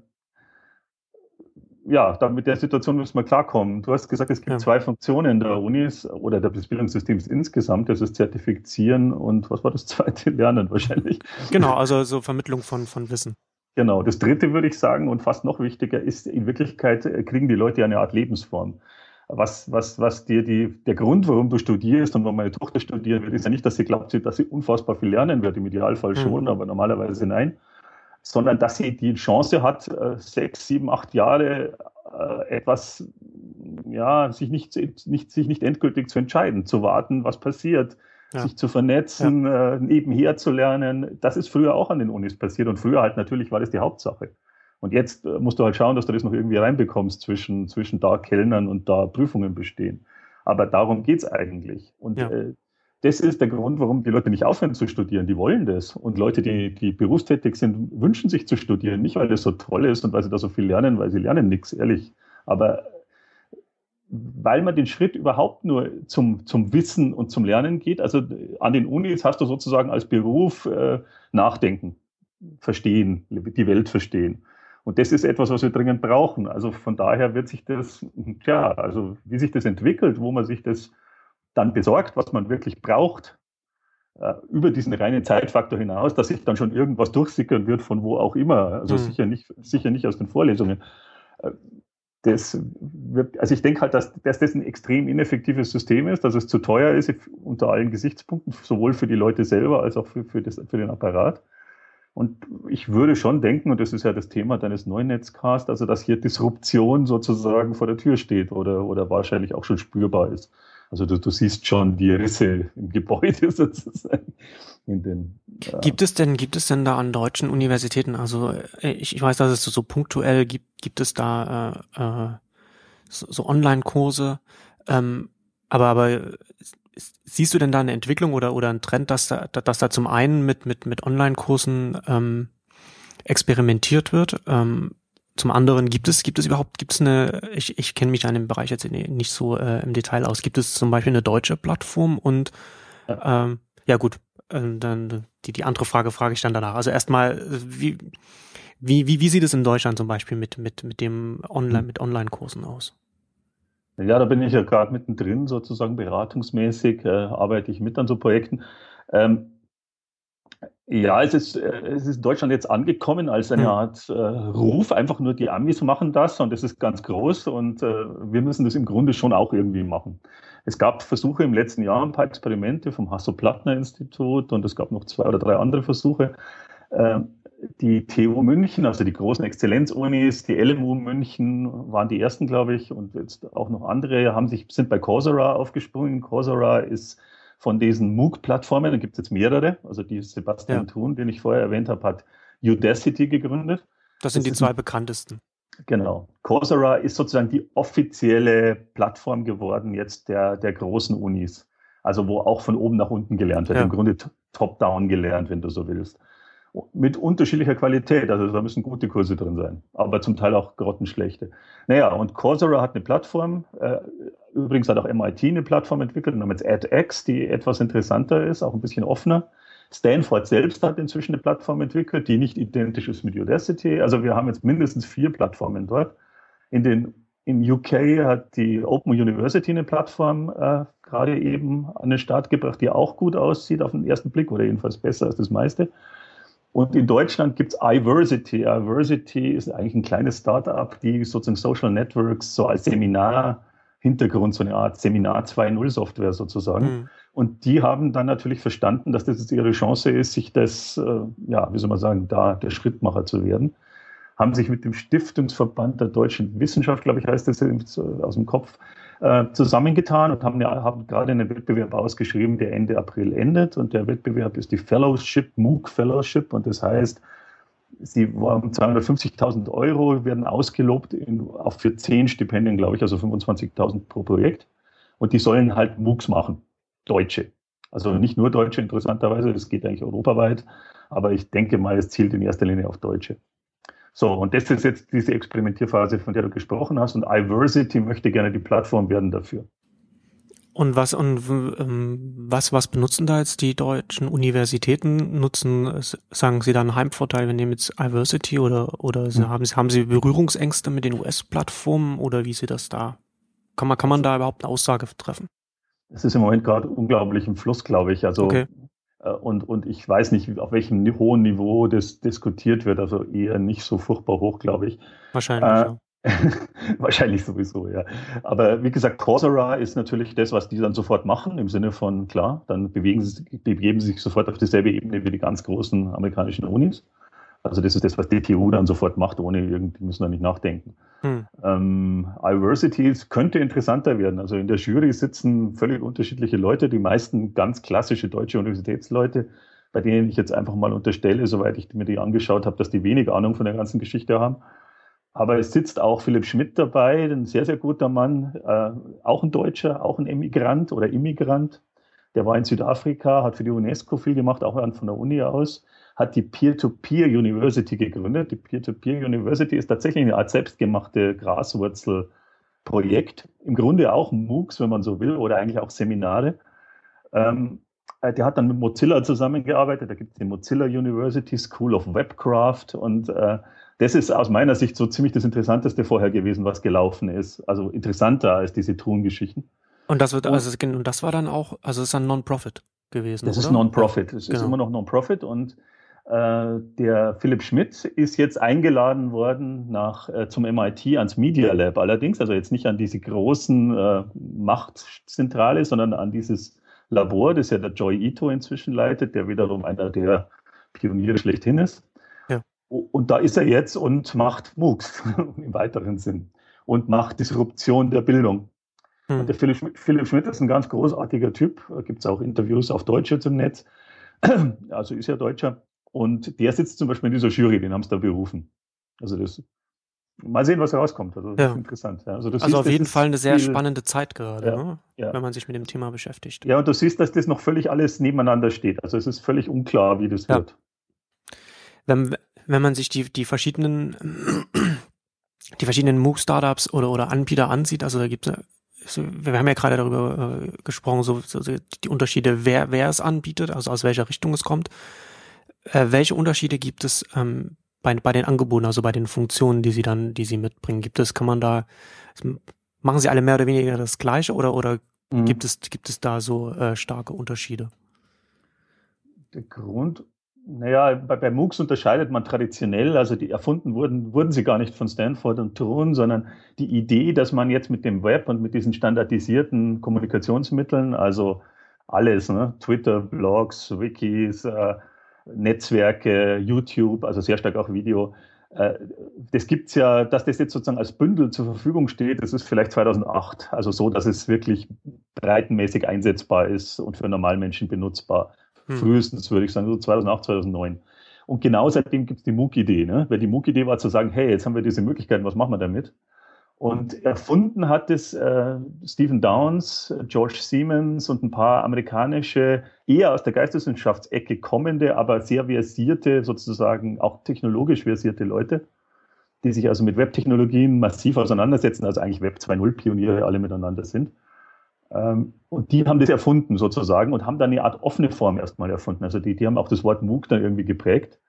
ja, da mit der Situation müssen wir klarkommen. Du hast gesagt, es gibt ja. zwei Funktionen der Unis oder des Bildungssystems insgesamt. Das ist Zertifizieren und was war das zweite? Lernen wahrscheinlich. Genau, also so Vermittlung von, von Wissen. Genau. Das dritte würde ich sagen und fast noch wichtiger ist, in Wirklichkeit äh, kriegen die Leute eine Art Lebensform. Was, was, was dir die, der Grund, warum du studierst und warum meine Tochter studieren wird, ist ja nicht, dass sie glaubt, dass sie unfassbar viel lernen wird. Im Idealfall mhm. schon, mhm. aber normalerweise nein sondern dass sie die Chance hat, äh, sechs, sieben, acht Jahre äh, etwas, ja, sich nicht, nicht, sich nicht endgültig zu entscheiden, zu warten, was passiert, ja. sich zu vernetzen, ja. äh, nebenher zu lernen. Das ist früher auch an den Unis passiert und früher halt natürlich war das die Hauptsache. Und jetzt musst du halt schauen, dass du das noch irgendwie reinbekommst zwischen, zwischen da Kellnern und da Prüfungen bestehen. Aber darum geht's eigentlich. Und ja. äh, das ist der Grund, warum die Leute nicht aufhören zu studieren. Die wollen das. Und Leute, die, die berufstätig sind, wünschen sich zu studieren. Nicht, weil das so toll ist und weil sie da so viel lernen, weil sie lernen nichts, ehrlich. Aber weil man den Schritt überhaupt nur zum, zum Wissen und zum Lernen geht. Also an den Unis hast du sozusagen als Beruf äh, Nachdenken, verstehen, die Welt verstehen. Und das ist etwas, was wir dringend brauchen. Also von daher wird sich das, tja, also wie sich das entwickelt, wo man sich das dann besorgt, was man wirklich braucht, äh, über diesen reinen Zeitfaktor hinaus, dass sich dann schon irgendwas durchsickern wird, von wo auch immer. Also mhm. sicher, nicht, sicher nicht aus den Vorlesungen. Äh, das wird, also ich denke halt, dass, dass das ein extrem ineffektives System ist, dass es zu teuer ist unter allen Gesichtspunkten, sowohl für die Leute selber als auch für, für, das, für den Apparat. Und ich würde schon denken, und das ist ja das Thema deines neuen Netzcasts, also dass hier Disruption sozusagen vor der Tür steht oder, oder wahrscheinlich auch schon spürbar ist. Also du, du siehst schon die Risse im Gebäude sozusagen. In den, äh gibt es denn, gibt es denn da an deutschen Universitäten, also äh, ich, ich weiß, dass es so, punktuell gibt, gibt es da äh, äh, so, so Online-Kurse, ähm, aber, aber siehst du denn da eine Entwicklung oder, oder einen Trend, dass da, dass da zum einen mit, mit, mit Online-Kursen ähm, experimentiert wird? Ähm, zum anderen gibt es, gibt es überhaupt, gibt es eine, ich, ich kenne mich an dem Bereich jetzt nicht so äh, im Detail aus, gibt es zum Beispiel eine deutsche Plattform und ja, ähm, ja gut, äh, dann die, die andere Frage frage ich dann danach. Also erstmal, wie, wie, wie, wie sieht es in Deutschland zum Beispiel mit, mit, mit dem Online, mit Online-Kursen aus? Ja, da bin ich ja gerade mittendrin, sozusagen beratungsmäßig, äh, arbeite ich mit an so Projekten. Ähm, ja, es ist, äh, es ist in Deutschland jetzt angekommen als eine hm. Art äh, Ruf. Einfach nur die Amis machen das und es ist ganz groß und äh, wir müssen das im Grunde schon auch irgendwie machen. Es gab Versuche im letzten Jahr, ein paar Experimente vom Hasso-Plattner-Institut und es gab noch zwei oder drei andere Versuche. Äh, die TU München, also die großen Exzellenzunis, die LMU München waren die ersten, glaube ich, und jetzt auch noch andere haben sich, sind bei Coursera aufgesprungen. Coursera ist von diesen MOOC-Plattformen, da gibt es jetzt mehrere, also die Sebastian ja. Thun, den ich vorher erwähnt habe, hat Udacity gegründet. Das sind das die zwei bekanntesten. Genau. Coursera ist sozusagen die offizielle Plattform geworden jetzt der, der großen Unis. Also wo auch von oben nach unten gelernt wird, ja. im Grunde top-down gelernt, wenn du so willst. Mit unterschiedlicher Qualität, also da müssen gute Kurse drin sein, aber zum Teil auch grottenschlechte. Naja, und Coursera hat eine Plattform, äh, Übrigens hat auch MIT eine Plattform entwickelt namens edX, die etwas interessanter ist, auch ein bisschen offener. Stanford selbst hat inzwischen eine Plattform entwickelt, die nicht identisch ist mit Udacity. Also wir haben jetzt mindestens vier Plattformen dort. In den in UK hat die Open University eine Plattform äh, gerade eben an den Start gebracht, die auch gut aussieht auf den ersten Blick oder jedenfalls besser als das meiste. Und in Deutschland gibt es iVersity. iVersity ist eigentlich ein kleines Startup, die sozusagen Social Networks so als Seminar Hintergrund, so eine Art Seminar 2.0 Software sozusagen. Mhm. Und die haben dann natürlich verstanden, dass das jetzt ihre Chance ist, sich das, äh, ja, wie soll man sagen, da der Schrittmacher zu werden. haben sich mit dem Stiftungsverband der deutschen Wissenschaft, glaube ich, heißt das aus dem Kopf, äh, zusammengetan und haben, ja, haben gerade einen Wettbewerb ausgeschrieben, der Ende April endet. Und der Wettbewerb ist die Fellowship, MOOC Fellowship. Und das heißt, sie waren 250.000 Euro, werden ausgelobt in, auch für zehn Stipendien, glaube ich, also 25.000 pro Projekt. Und die sollen halt MOOCs machen, Deutsche. Also nicht nur Deutsche, interessanterweise, das geht eigentlich europaweit. Aber ich denke mal, es zielt in erster Linie auf Deutsche. So, und das ist jetzt diese Experimentierphase, von der du gesprochen hast. Und Iversity möchte gerne die Plattform werden dafür. Und was und ähm, was was benutzen da jetzt die deutschen Universitäten? Nutzen sagen Sie dann Heimvorteil, wenn nehmen jetzt Iversity oder oder hm. haben Sie haben Sie Berührungsängste mit den US-Plattformen oder wie Sie das da? Kann man kann man da überhaupt eine Aussage treffen? Es ist im Moment gerade unglaublich im Fluss, glaube ich. Also okay. Äh, und, und ich weiß nicht, auf welchem hohen Niveau das diskutiert wird, also eher nicht so furchtbar hoch, glaube ich. Wahrscheinlich, äh, ja. Wahrscheinlich sowieso, ja. Aber wie gesagt, Coursera ist natürlich das, was die dann sofort machen, im Sinne von, klar, dann bewegen sie, begeben sie sich sofort auf dieselbe Ebene wie die ganz großen amerikanischen Unis. Also das ist das, was DTU dann sofort macht, ohne irgendwie müssen da nicht nachdenken. Hm. Ähm, Iversity könnte interessanter werden. Also in der Jury sitzen völlig unterschiedliche Leute, die meisten ganz klassische deutsche Universitätsleute, bei denen ich jetzt einfach mal unterstelle, soweit ich mir die angeschaut habe, dass die wenig Ahnung von der ganzen Geschichte haben. Aber es sitzt auch Philipp Schmidt dabei, ein sehr, sehr guter Mann, äh, auch ein Deutscher, auch ein Emigrant oder Immigrant. Der war in Südafrika, hat für die UNESCO viel gemacht, auch von der Uni aus hat die Peer-to-Peer -Peer University gegründet. Die Peer-to-Peer -Peer University ist tatsächlich eine Art selbstgemachte Graswurzelprojekt. Im Grunde auch MOOCs, wenn man so will, oder eigentlich auch Seminare. Ähm, äh, der hat dann mit Mozilla zusammengearbeitet. Da gibt es die Mozilla University School of Webcraft und äh, das ist aus meiner Sicht so ziemlich das Interessanteste vorher gewesen, was gelaufen ist. Also interessanter als diese Tun-Geschichten. Und das wird, also und das war dann auch, also es ist ein Non-Profit gewesen. Das oder? ist Non-Profit. Es genau. ist immer noch Non-Profit und der Philipp Schmidt ist jetzt eingeladen worden nach, äh, zum MIT ans Media Lab allerdings, also jetzt nicht an diese großen äh, Machtzentrale, sondern an dieses Labor, das ja der Joy Ito inzwischen leitet, der wiederum einer der Pioniere schlechthin ist. Ja. Und da ist er jetzt und macht MOOCs im weiteren Sinn und macht Disruption der Bildung. Hm. Und der Philipp Schmidt, Philipp Schmidt ist ein ganz großartiger Typ. Da gibt es auch Interviews auf Deutsch zum Netz. Also ist ja Deutscher. Und der sitzt zum Beispiel in dieser Jury, den haben sie da berufen. Also das, mal sehen, was herauskommt. Also das ja. ist interessant. Ja. Also, also siehst, auf jeden Fall eine sehr spannende Zeit gerade, ja, ne? wenn man sich mit dem Thema beschäftigt. Ja, und du siehst, dass das noch völlig alles nebeneinander steht. Also es ist völlig unklar, wie das wird. Wenn, wenn man sich die, die verschiedenen, die verschiedenen MOOC-Startups oder, oder Anbieter ansieht, also da gibt es wir haben ja gerade darüber äh, gesprochen, so, so die Unterschiede, wer, wer es anbietet, also aus welcher Richtung es kommt. Äh, welche Unterschiede gibt es ähm, bei, bei den Angeboten, also bei den Funktionen, die sie dann, die sie mitbringen? Gibt es, kann man da, machen sie alle mehr oder weniger das Gleiche oder, oder mhm. gibt es, gibt es da so äh, starke Unterschiede? Der Grund, naja, bei, bei MOOCs unterscheidet man traditionell, also die erfunden wurden, wurden sie gar nicht von Stanford und Thun, sondern die Idee, dass man jetzt mit dem Web und mit diesen standardisierten Kommunikationsmitteln, also alles, ne, Twitter, Blogs, Wikis, äh, Netzwerke, YouTube, also sehr stark auch Video. Äh, das gibt es ja, dass das jetzt sozusagen als Bündel zur Verfügung steht, das ist vielleicht 2008, also so, dass es wirklich breitenmäßig einsetzbar ist und für Normalmenschen benutzbar. Hm. Frühestens würde ich sagen, so 2008, 2009. Und genau seitdem gibt es die MOOC-Idee, ne? weil die MOOC-Idee war zu sagen, hey, jetzt haben wir diese Möglichkeiten, was machen wir damit? Und erfunden hat es äh, Stephen Downs, George Siemens und ein paar amerikanische, eher aus der Geisteswissenschaftsecke kommende, aber sehr versierte, sozusagen auch technologisch versierte Leute, die sich also mit Webtechnologien massiv auseinandersetzen, also eigentlich Web 2.0-Pioniere alle miteinander sind. Ähm, und die haben das erfunden sozusagen und haben dann eine Art offene Form erstmal erfunden. Also die, die haben auch das Wort MOOC dann irgendwie geprägt.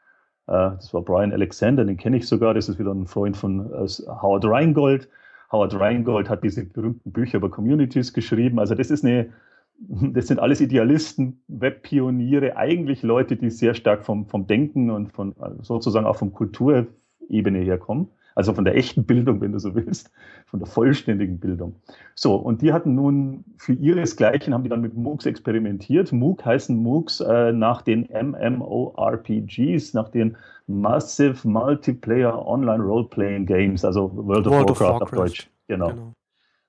Äh, das war Brian Alexander, den kenne ich sogar, das ist wieder ein Freund von äh, Howard Rheingold Howard Rheingold hat diese berühmten Bücher über Communities geschrieben. Also das ist eine, das sind alles Idealisten, Webpioniere, eigentlich Leute, die sehr stark vom, vom Denken und von sozusagen auch vom Kulturebene herkommen. Also von der echten Bildung, wenn du so willst, von der vollständigen Bildung. So, und die hatten nun für ihresgleichen, haben die dann mit MOOCs experimentiert. MOOC heißen MOOCs äh, nach den MMORPGs, nach den Massive Multiplayer Online Role-Playing Games, also World of, World Warcraft, of Warcraft, auf Deutsch. Genau. genau.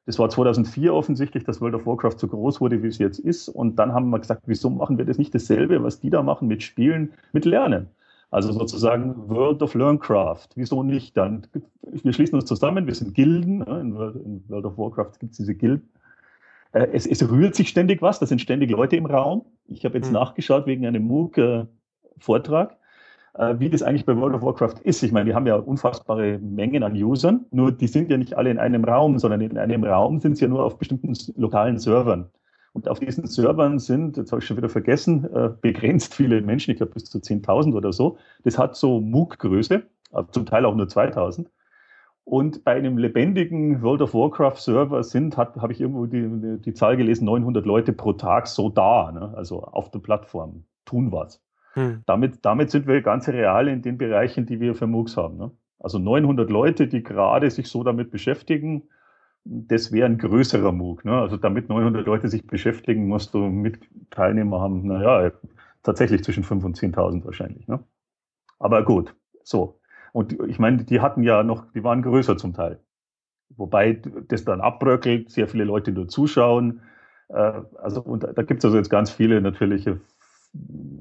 Das war 2004 offensichtlich, dass World of Warcraft so groß wurde, wie es jetzt ist. Und dann haben wir gesagt, wieso machen wir das nicht dasselbe, was die da machen mit Spielen, mit Lernen? Also sozusagen World of Learncraft. Wieso nicht? Dann, wir schließen uns zusammen, wir sind Gilden. In World of Warcraft gibt es diese Gilden. Äh, es, es, rührt sich ständig was, da sind ständig Leute im Raum. Ich habe jetzt mhm. nachgeschaut wegen einem MOOC-Vortrag. Äh, wie das eigentlich bei World of Warcraft ist. Ich meine, die haben ja unfassbare Mengen an Usern, nur die sind ja nicht alle in einem Raum, sondern in einem Raum sind sie ja nur auf bestimmten lokalen Servern. Und auf diesen Servern sind, jetzt habe ich schon wieder vergessen, äh, begrenzt viele Menschen, ich glaube bis zu 10.000 oder so. Das hat so MOOC-Größe, zum Teil auch nur 2.000. Und bei einem lebendigen World of Warcraft Server sind, habe ich irgendwo die, die Zahl gelesen, 900 Leute pro Tag so da, ne? also auf der Plattform, tun was. Hm. Damit, damit sind wir ganz real in den Bereichen, die wir für MOOCs haben. Ne? Also 900 Leute, die gerade sich so damit beschäftigen, das wäre ein größerer MOOC. Ne? Also damit 900 Leute sich beschäftigen, musst du mit Teilnehmer haben, naja, tatsächlich zwischen 5.000 und 10.000 wahrscheinlich. Ne? Aber gut, so. Und ich meine, die hatten ja noch, die waren größer zum Teil. Wobei das dann abbröckelt, sehr viele Leute nur zuschauen. Äh, also, und da gibt es also jetzt ganz viele natürliche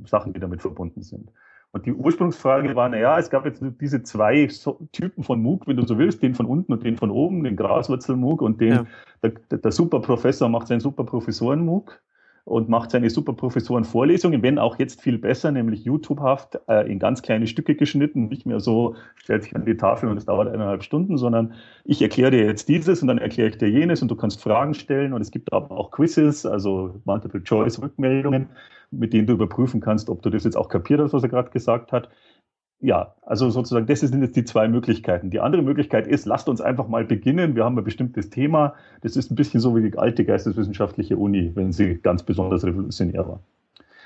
Sachen, die damit verbunden sind. Und die Ursprungsfrage war, naja, es gab jetzt diese zwei Typen von MOOC, wenn du so willst, den von unten und den von oben, den Graswurzel-MOOC und den, ja. der, der Superprofessor macht seinen Superprofessoren-MOOC und macht seine Superprofessoren-Vorlesungen, wenn auch jetzt viel besser, nämlich YouTubehaft, äh, in ganz kleine Stücke geschnitten, nicht mehr so, stellt sich an die Tafel und es dauert eineinhalb Stunden, sondern ich erkläre dir jetzt dieses und dann erkläre ich dir jenes und du kannst Fragen stellen und es gibt aber auch Quizzes, also Multiple-Choice-Rückmeldungen mit denen du überprüfen kannst, ob du das jetzt auch kapiert hast, was er gerade gesagt hat. Ja, also sozusagen, das sind jetzt die zwei Möglichkeiten. Die andere Möglichkeit ist, lasst uns einfach mal beginnen. Wir haben ein bestimmtes Thema. Das ist ein bisschen so wie die alte geisteswissenschaftliche Uni, wenn sie ganz besonders revolutionär war.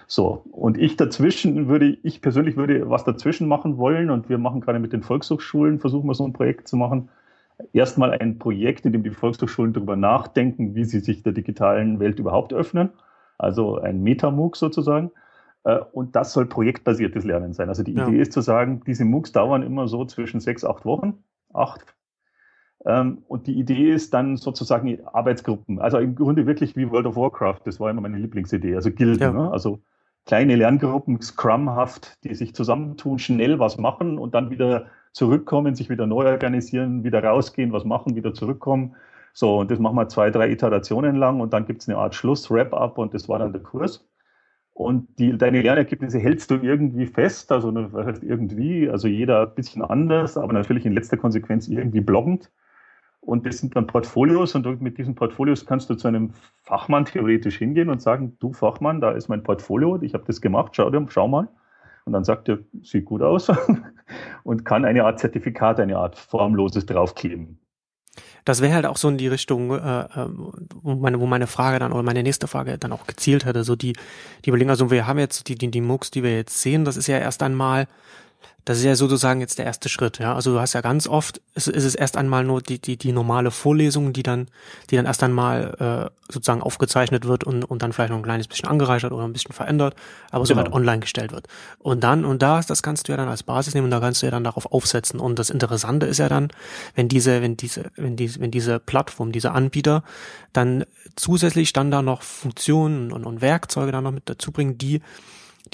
So, und ich dazwischen würde, ich persönlich würde was dazwischen machen wollen und wir machen gerade mit den Volkshochschulen, versuchen wir so ein Projekt zu machen. Erstmal ein Projekt, in dem die Volkshochschulen darüber nachdenken, wie sie sich der digitalen Welt überhaupt öffnen also ein MetaMOOC sozusagen. Äh, und das soll projektbasiertes Lernen sein. Also die ja. Idee ist zu sagen, diese MOOCs dauern immer so zwischen sechs, acht Wochen, acht. Ähm, und die Idee ist dann sozusagen Arbeitsgruppen. Also im Grunde wirklich wie World of Warcraft. Das war immer meine Lieblingsidee. Also Gilden. Ja. Ne? Also kleine Lerngruppen, Scrumhaft, die sich zusammentun, schnell was machen und dann wieder zurückkommen, sich wieder neu organisieren, wieder rausgehen, was machen, wieder zurückkommen. So, und das machen wir zwei, drei Iterationen lang und dann gibt es eine Art Schluss, Wrap-up und das war dann der Kurs. Und die, deine Lernergebnisse hältst du irgendwie fest, also irgendwie, also jeder ein bisschen anders, aber natürlich in letzter Konsequenz irgendwie bloggend. Und das sind dann Portfolios und mit diesen Portfolios kannst du zu einem Fachmann theoretisch hingehen und sagen, du Fachmann, da ist mein Portfolio, ich habe das gemacht, schau, schau mal. Und dann sagt er, sieht gut aus und kann eine Art Zertifikat, eine Art formloses draufkleben das wäre halt auch so in die Richtung, äh, ähm, wo, meine, wo meine Frage dann oder meine nächste Frage dann auch gezielt hätte. So die, die Überlegung, also wir haben jetzt die, die, die MOOCs, die wir jetzt sehen, das ist ja erst einmal das ist ja sozusagen jetzt der erste Schritt, ja. Also du hast ja ganz oft, ist, ist es erst einmal nur die, die, die normale Vorlesung, die dann, die dann erst einmal äh, sozusagen aufgezeichnet wird und, und dann vielleicht noch ein kleines bisschen angereichert oder ein bisschen verändert, aber so genau. halt online gestellt wird. Und dann, und da, das kannst du ja dann als Basis nehmen und da kannst du ja dann darauf aufsetzen. Und das Interessante ist ja dann, wenn diese, wenn diese, wenn diese, wenn diese Plattform, diese Anbieter dann zusätzlich dann da noch Funktionen und, und Werkzeuge dann noch mit dazu bringen, die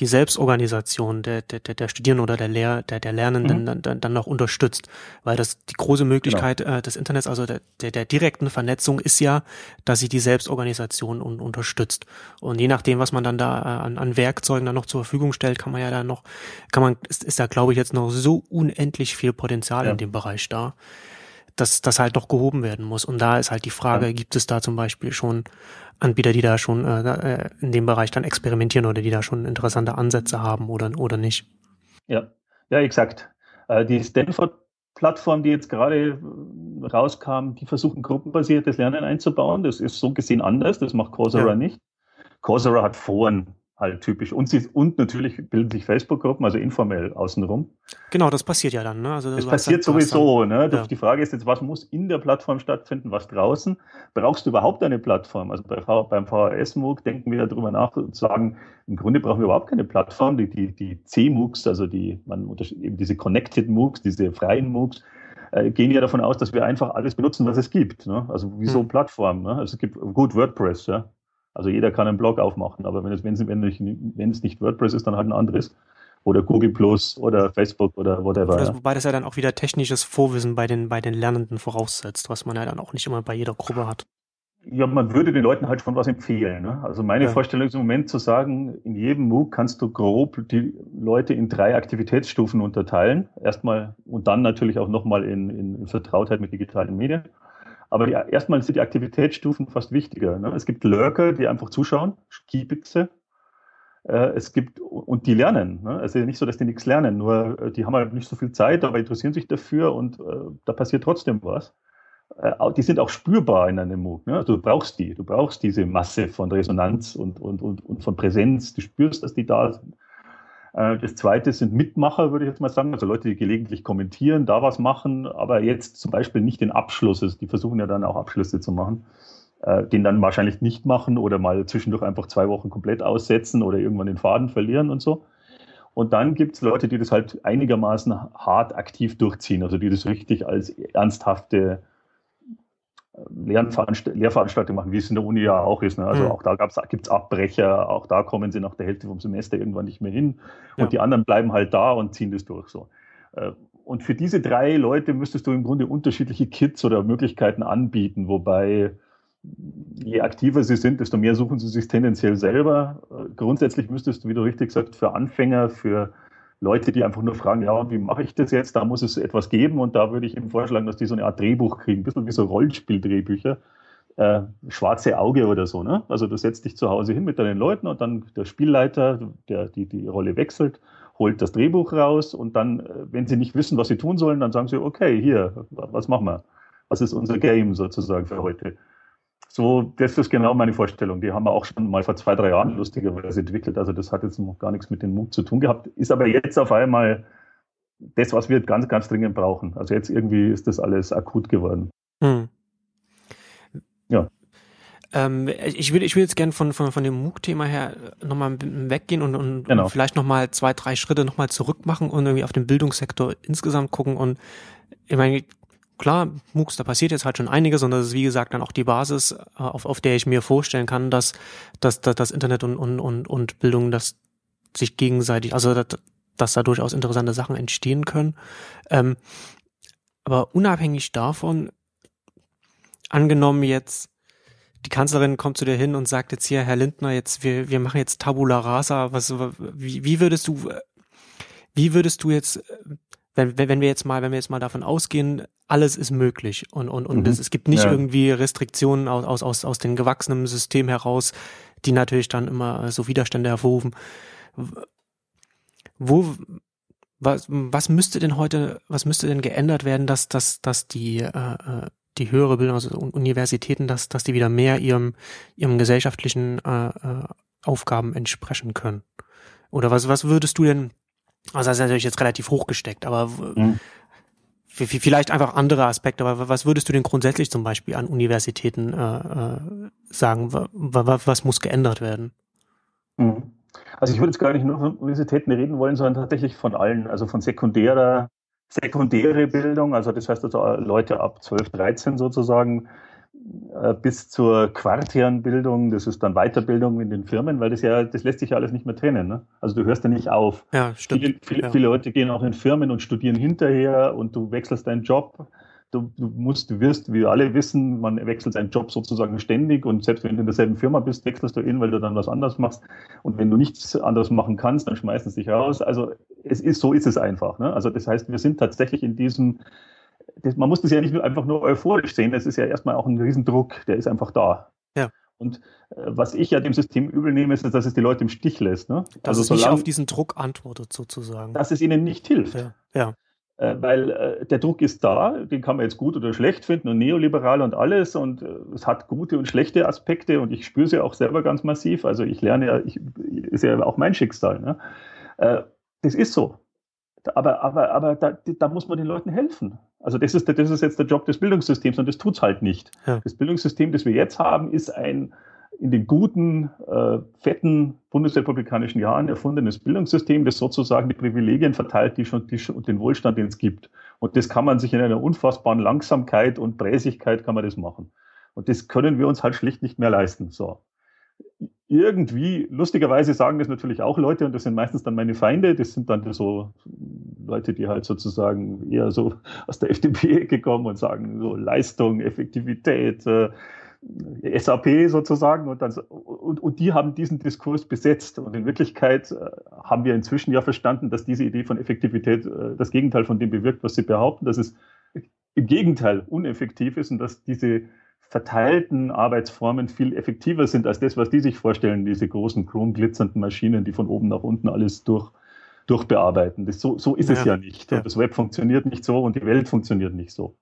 die Selbstorganisation der, der, der Studierenden oder der, Lehr, der, der Lernenden mhm. dann, dann noch unterstützt. Weil das die große Möglichkeit genau. äh, des Internets, also der, der, der direkten Vernetzung ist ja, dass sie die Selbstorganisation un, unterstützt. Und je nachdem, was man dann da äh, an, an Werkzeugen dann noch zur Verfügung stellt, kann man ja dann noch, kann man, ist, ist da glaube ich jetzt noch so unendlich viel Potenzial ja. in dem Bereich da dass das halt doch gehoben werden muss. Und da ist halt die Frage, ja. gibt es da zum Beispiel schon Anbieter, die da schon äh, in dem Bereich dann experimentieren oder die da schon interessante Ansätze haben oder, oder nicht. Ja, ja, exakt. Äh, die Stanford-Plattform, die jetzt gerade äh, rauskam, die versuchen gruppenbasiertes Lernen einzubauen. Das ist so gesehen anders, das macht Coursera ja. nicht. Coursera hat Foren. Halt typisch. Und, sie, und natürlich bilden sich Facebook-Gruppen, also informell außenrum. Genau, das passiert ja dann. Ne? Also, das passiert halt, sowieso. Dann, ne? Ja. Die Frage ist jetzt, was muss in der Plattform stattfinden, was draußen? Brauchst du überhaupt eine Plattform? Also bei, beim VHS-MOOC denken wir darüber nach und sagen, im Grunde brauchen wir überhaupt keine Plattform. Die, die, die C-MOOCs, also die, man eben diese Connected MOOCs, diese freien MOOCs, äh, gehen ja davon aus, dass wir einfach alles benutzen, was es gibt. Ne? Also wie so hm. Plattformen. Ne? Also es gibt gut WordPress, ja. Also jeder kann einen Blog aufmachen, aber wenn es, wenn es, wenn es, wenn es nicht WordPress ist, dann halt ein anderes. Oder Google Plus oder Facebook oder whatever. Also, wobei das ja dann auch wieder technisches Vorwissen bei den, bei den Lernenden voraussetzt, was man ja dann auch nicht immer bei jeder Gruppe hat. Ja, man würde den Leuten halt schon was empfehlen. Ne? Also meine ja. Vorstellung ist im Moment zu sagen, in jedem MOOC kannst du grob die Leute in drei Aktivitätsstufen unterteilen. Erstmal und dann natürlich auch nochmal in, in Vertrautheit mit digitalen Medien. Aber die, erstmal sind die Aktivitätsstufen fast wichtiger. Ne? Es gibt Lurker, die einfach zuschauen, Skipitze. Äh, es gibt, und die lernen. Ne? Es ist ja nicht so, dass die nichts lernen, nur äh, die haben halt nicht so viel Zeit, aber interessieren sich dafür und äh, da passiert trotzdem was. Äh, die sind auch spürbar in einem MOOC. Ne? Also du brauchst die, du brauchst diese Masse von Resonanz und, und, und, und von Präsenz. Du spürst, dass die da sind. Äh, das zweite sind Mitmacher, würde ich jetzt mal sagen, also Leute, die gelegentlich kommentieren, da was machen, aber jetzt zum Beispiel nicht den Abschluss, die versuchen ja dann auch Abschlüsse zu machen, äh, den dann wahrscheinlich nicht machen oder mal zwischendurch einfach zwei Wochen komplett aussetzen oder irgendwann den Faden verlieren und so. Und dann gibt es Leute, die das halt einigermaßen hart aktiv durchziehen, also die das richtig als ernsthafte Lehrveranstaltungen machen, wie es in der Uni ja auch ist. Ne? Also mhm. auch da gibt es Abbrecher, auch da kommen sie nach der Hälfte vom Semester irgendwann nicht mehr hin und ja. die anderen bleiben halt da und ziehen das durch. So. Äh, und für diese drei Leute müsstest du im Grunde unterschiedliche Kits oder Möglichkeiten anbieten, wobei je aktiver sie sind, desto mehr suchen sie sich tendenziell selber. Äh, grundsätzlich müsstest du, wie du richtig sagst, für Anfänger, für Leute, die einfach nur fragen, ja, wie mache ich das jetzt? Da muss es etwas geben und da würde ich eben vorschlagen, dass die so eine Art Drehbuch kriegen, ein bisschen wie so Rollenspieldrehbücher, äh, schwarze Auge oder so. Ne? Also du setzt dich zu Hause hin mit deinen Leuten und dann der Spielleiter, der die, die Rolle wechselt, holt das Drehbuch raus und dann, äh, wenn sie nicht wissen, was sie tun sollen, dann sagen sie, okay, hier, was machen wir? Was ist unser Game sozusagen für heute? So, das ist genau meine Vorstellung. Die haben wir auch schon mal vor zwei, drei Jahren lustigerweise entwickelt. Also das hat jetzt noch gar nichts mit dem MOOC zu tun gehabt, ist aber jetzt auf einmal das, was wir ganz, ganz dringend brauchen. Also jetzt irgendwie ist das alles akut geworden. Hm. Ja. Ähm, ich will, ich will jetzt gerne von, von, von dem MOOC-Thema her nochmal weggehen und, und, genau. und vielleicht nochmal zwei, drei Schritte nochmal zurück machen und irgendwie auf den Bildungssektor insgesamt gucken. Und ich meine, klar, MOOCs, da passiert jetzt halt schon einiges und das ist wie gesagt dann auch die Basis, äh, auf, auf der ich mir vorstellen kann, dass, dass, dass das Internet und, und, und, und Bildung das sich gegenseitig, also dass, dass da durchaus interessante Sachen entstehen können. Ähm, aber unabhängig davon, angenommen jetzt, die Kanzlerin kommt zu dir hin und sagt jetzt hier, Herr Lindner, jetzt wir, wir machen jetzt Tabula Rasa. Was, wie, wie würdest du, wie würdest du jetzt wenn, wenn wir jetzt mal, wenn wir jetzt mal davon ausgehen, alles ist möglich und, und, und mhm. es, es gibt nicht ja. irgendwie Restriktionen aus, aus, aus, aus dem gewachsenen System heraus, die natürlich dann immer so Widerstände hervorrufen. Wo, was, was müsste denn heute, was müsste denn geändert werden, dass, dass, dass die, äh, äh die höhere Bildung, also Universitäten, dass, dass die wieder mehr ihrem, ihrem gesellschaftlichen äh, äh, Aufgaben entsprechen können? Oder was, was würdest du denn also das ist natürlich jetzt relativ hochgesteckt, aber mhm. vielleicht einfach andere Aspekte. Aber was würdest du denn grundsätzlich zum Beispiel an Universitäten äh, äh, sagen? Was muss geändert werden? Mhm. Also ich würde jetzt gar nicht nur von Universitäten reden wollen, sondern tatsächlich von allen, also von sekundärer, sekundäre Bildung, also das heißt also Leute ab 12, 13 sozusagen, äh, bis zur Quartierenbildung, das ist dann Weiterbildung in den Firmen, weil das ja, das lässt sich ja alles nicht mehr trennen. Ne? Also du hörst ja nicht auf. Ja, stimmt. Viele, viele, ja. viele Leute gehen auch in Firmen und studieren hinterher und du wechselst deinen Job. Du, du musst, du wirst, wie wir alle wissen, man wechselt seinen Job sozusagen ständig und selbst wenn du in derselben Firma bist, wechselst du ihn, weil du dann was anderes machst. Und wenn du nichts anderes machen kannst, dann schmeißen sie dich raus. Also es ist, so ist es einfach. Ne? Also das heißt, wir sind tatsächlich in diesem das, man muss das ja nicht nur, einfach nur euphorisch sehen, das ist ja erstmal auch ein Riesendruck, der ist einfach da. Ja. Und äh, was ich ja dem System übel nehme, ist, dass es die Leute im Stich lässt. Ne? Dass also es nicht auf diesen Druck antwortet, sozusagen. Dass es ihnen nicht hilft. Ja. ja. Äh, weil äh, der Druck ist da, den kann man jetzt gut oder schlecht finden und neoliberal und alles und äh, es hat gute und schlechte Aspekte und ich spüre sie auch selber ganz massiv. Also ich lerne ja, ich, ist ja auch mein Schicksal. Ne? Äh, das ist so. Aber, aber, aber da, da muss man den Leuten helfen. Also das ist, das ist jetzt der Job des Bildungssystems und das tut's halt nicht. Ja. Das Bildungssystem, das wir jetzt haben, ist ein in den guten, äh, fetten bundesrepublikanischen Jahren erfundenes Bildungssystem, das sozusagen die Privilegien verteilt, die schon, die schon den Wohlstand, den es gibt. Und das kann man sich in einer unfassbaren Langsamkeit und Präsigkeit kann man das machen. Und das können wir uns halt schlicht nicht mehr leisten. So. Irgendwie, lustigerweise sagen das natürlich auch Leute, und das sind meistens dann meine Feinde, das sind dann so Leute, die halt sozusagen eher so aus der FDP gekommen und sagen so Leistung, Effektivität, äh, SAP sozusagen und, dann, und, und die haben diesen Diskurs besetzt. Und in Wirklichkeit äh, haben wir inzwischen ja verstanden, dass diese Idee von Effektivität äh, das Gegenteil von dem bewirkt, was sie behaupten, dass es im Gegenteil uneffektiv ist und dass diese verteilten Arbeitsformen viel effektiver sind als das, was die sich vorstellen, diese großen chromglitzernden Maschinen, die von oben nach unten alles durch, durchbearbeiten. Das, so, so ist ja. es ja nicht. Ja. Das Web funktioniert nicht so und die Welt funktioniert nicht so.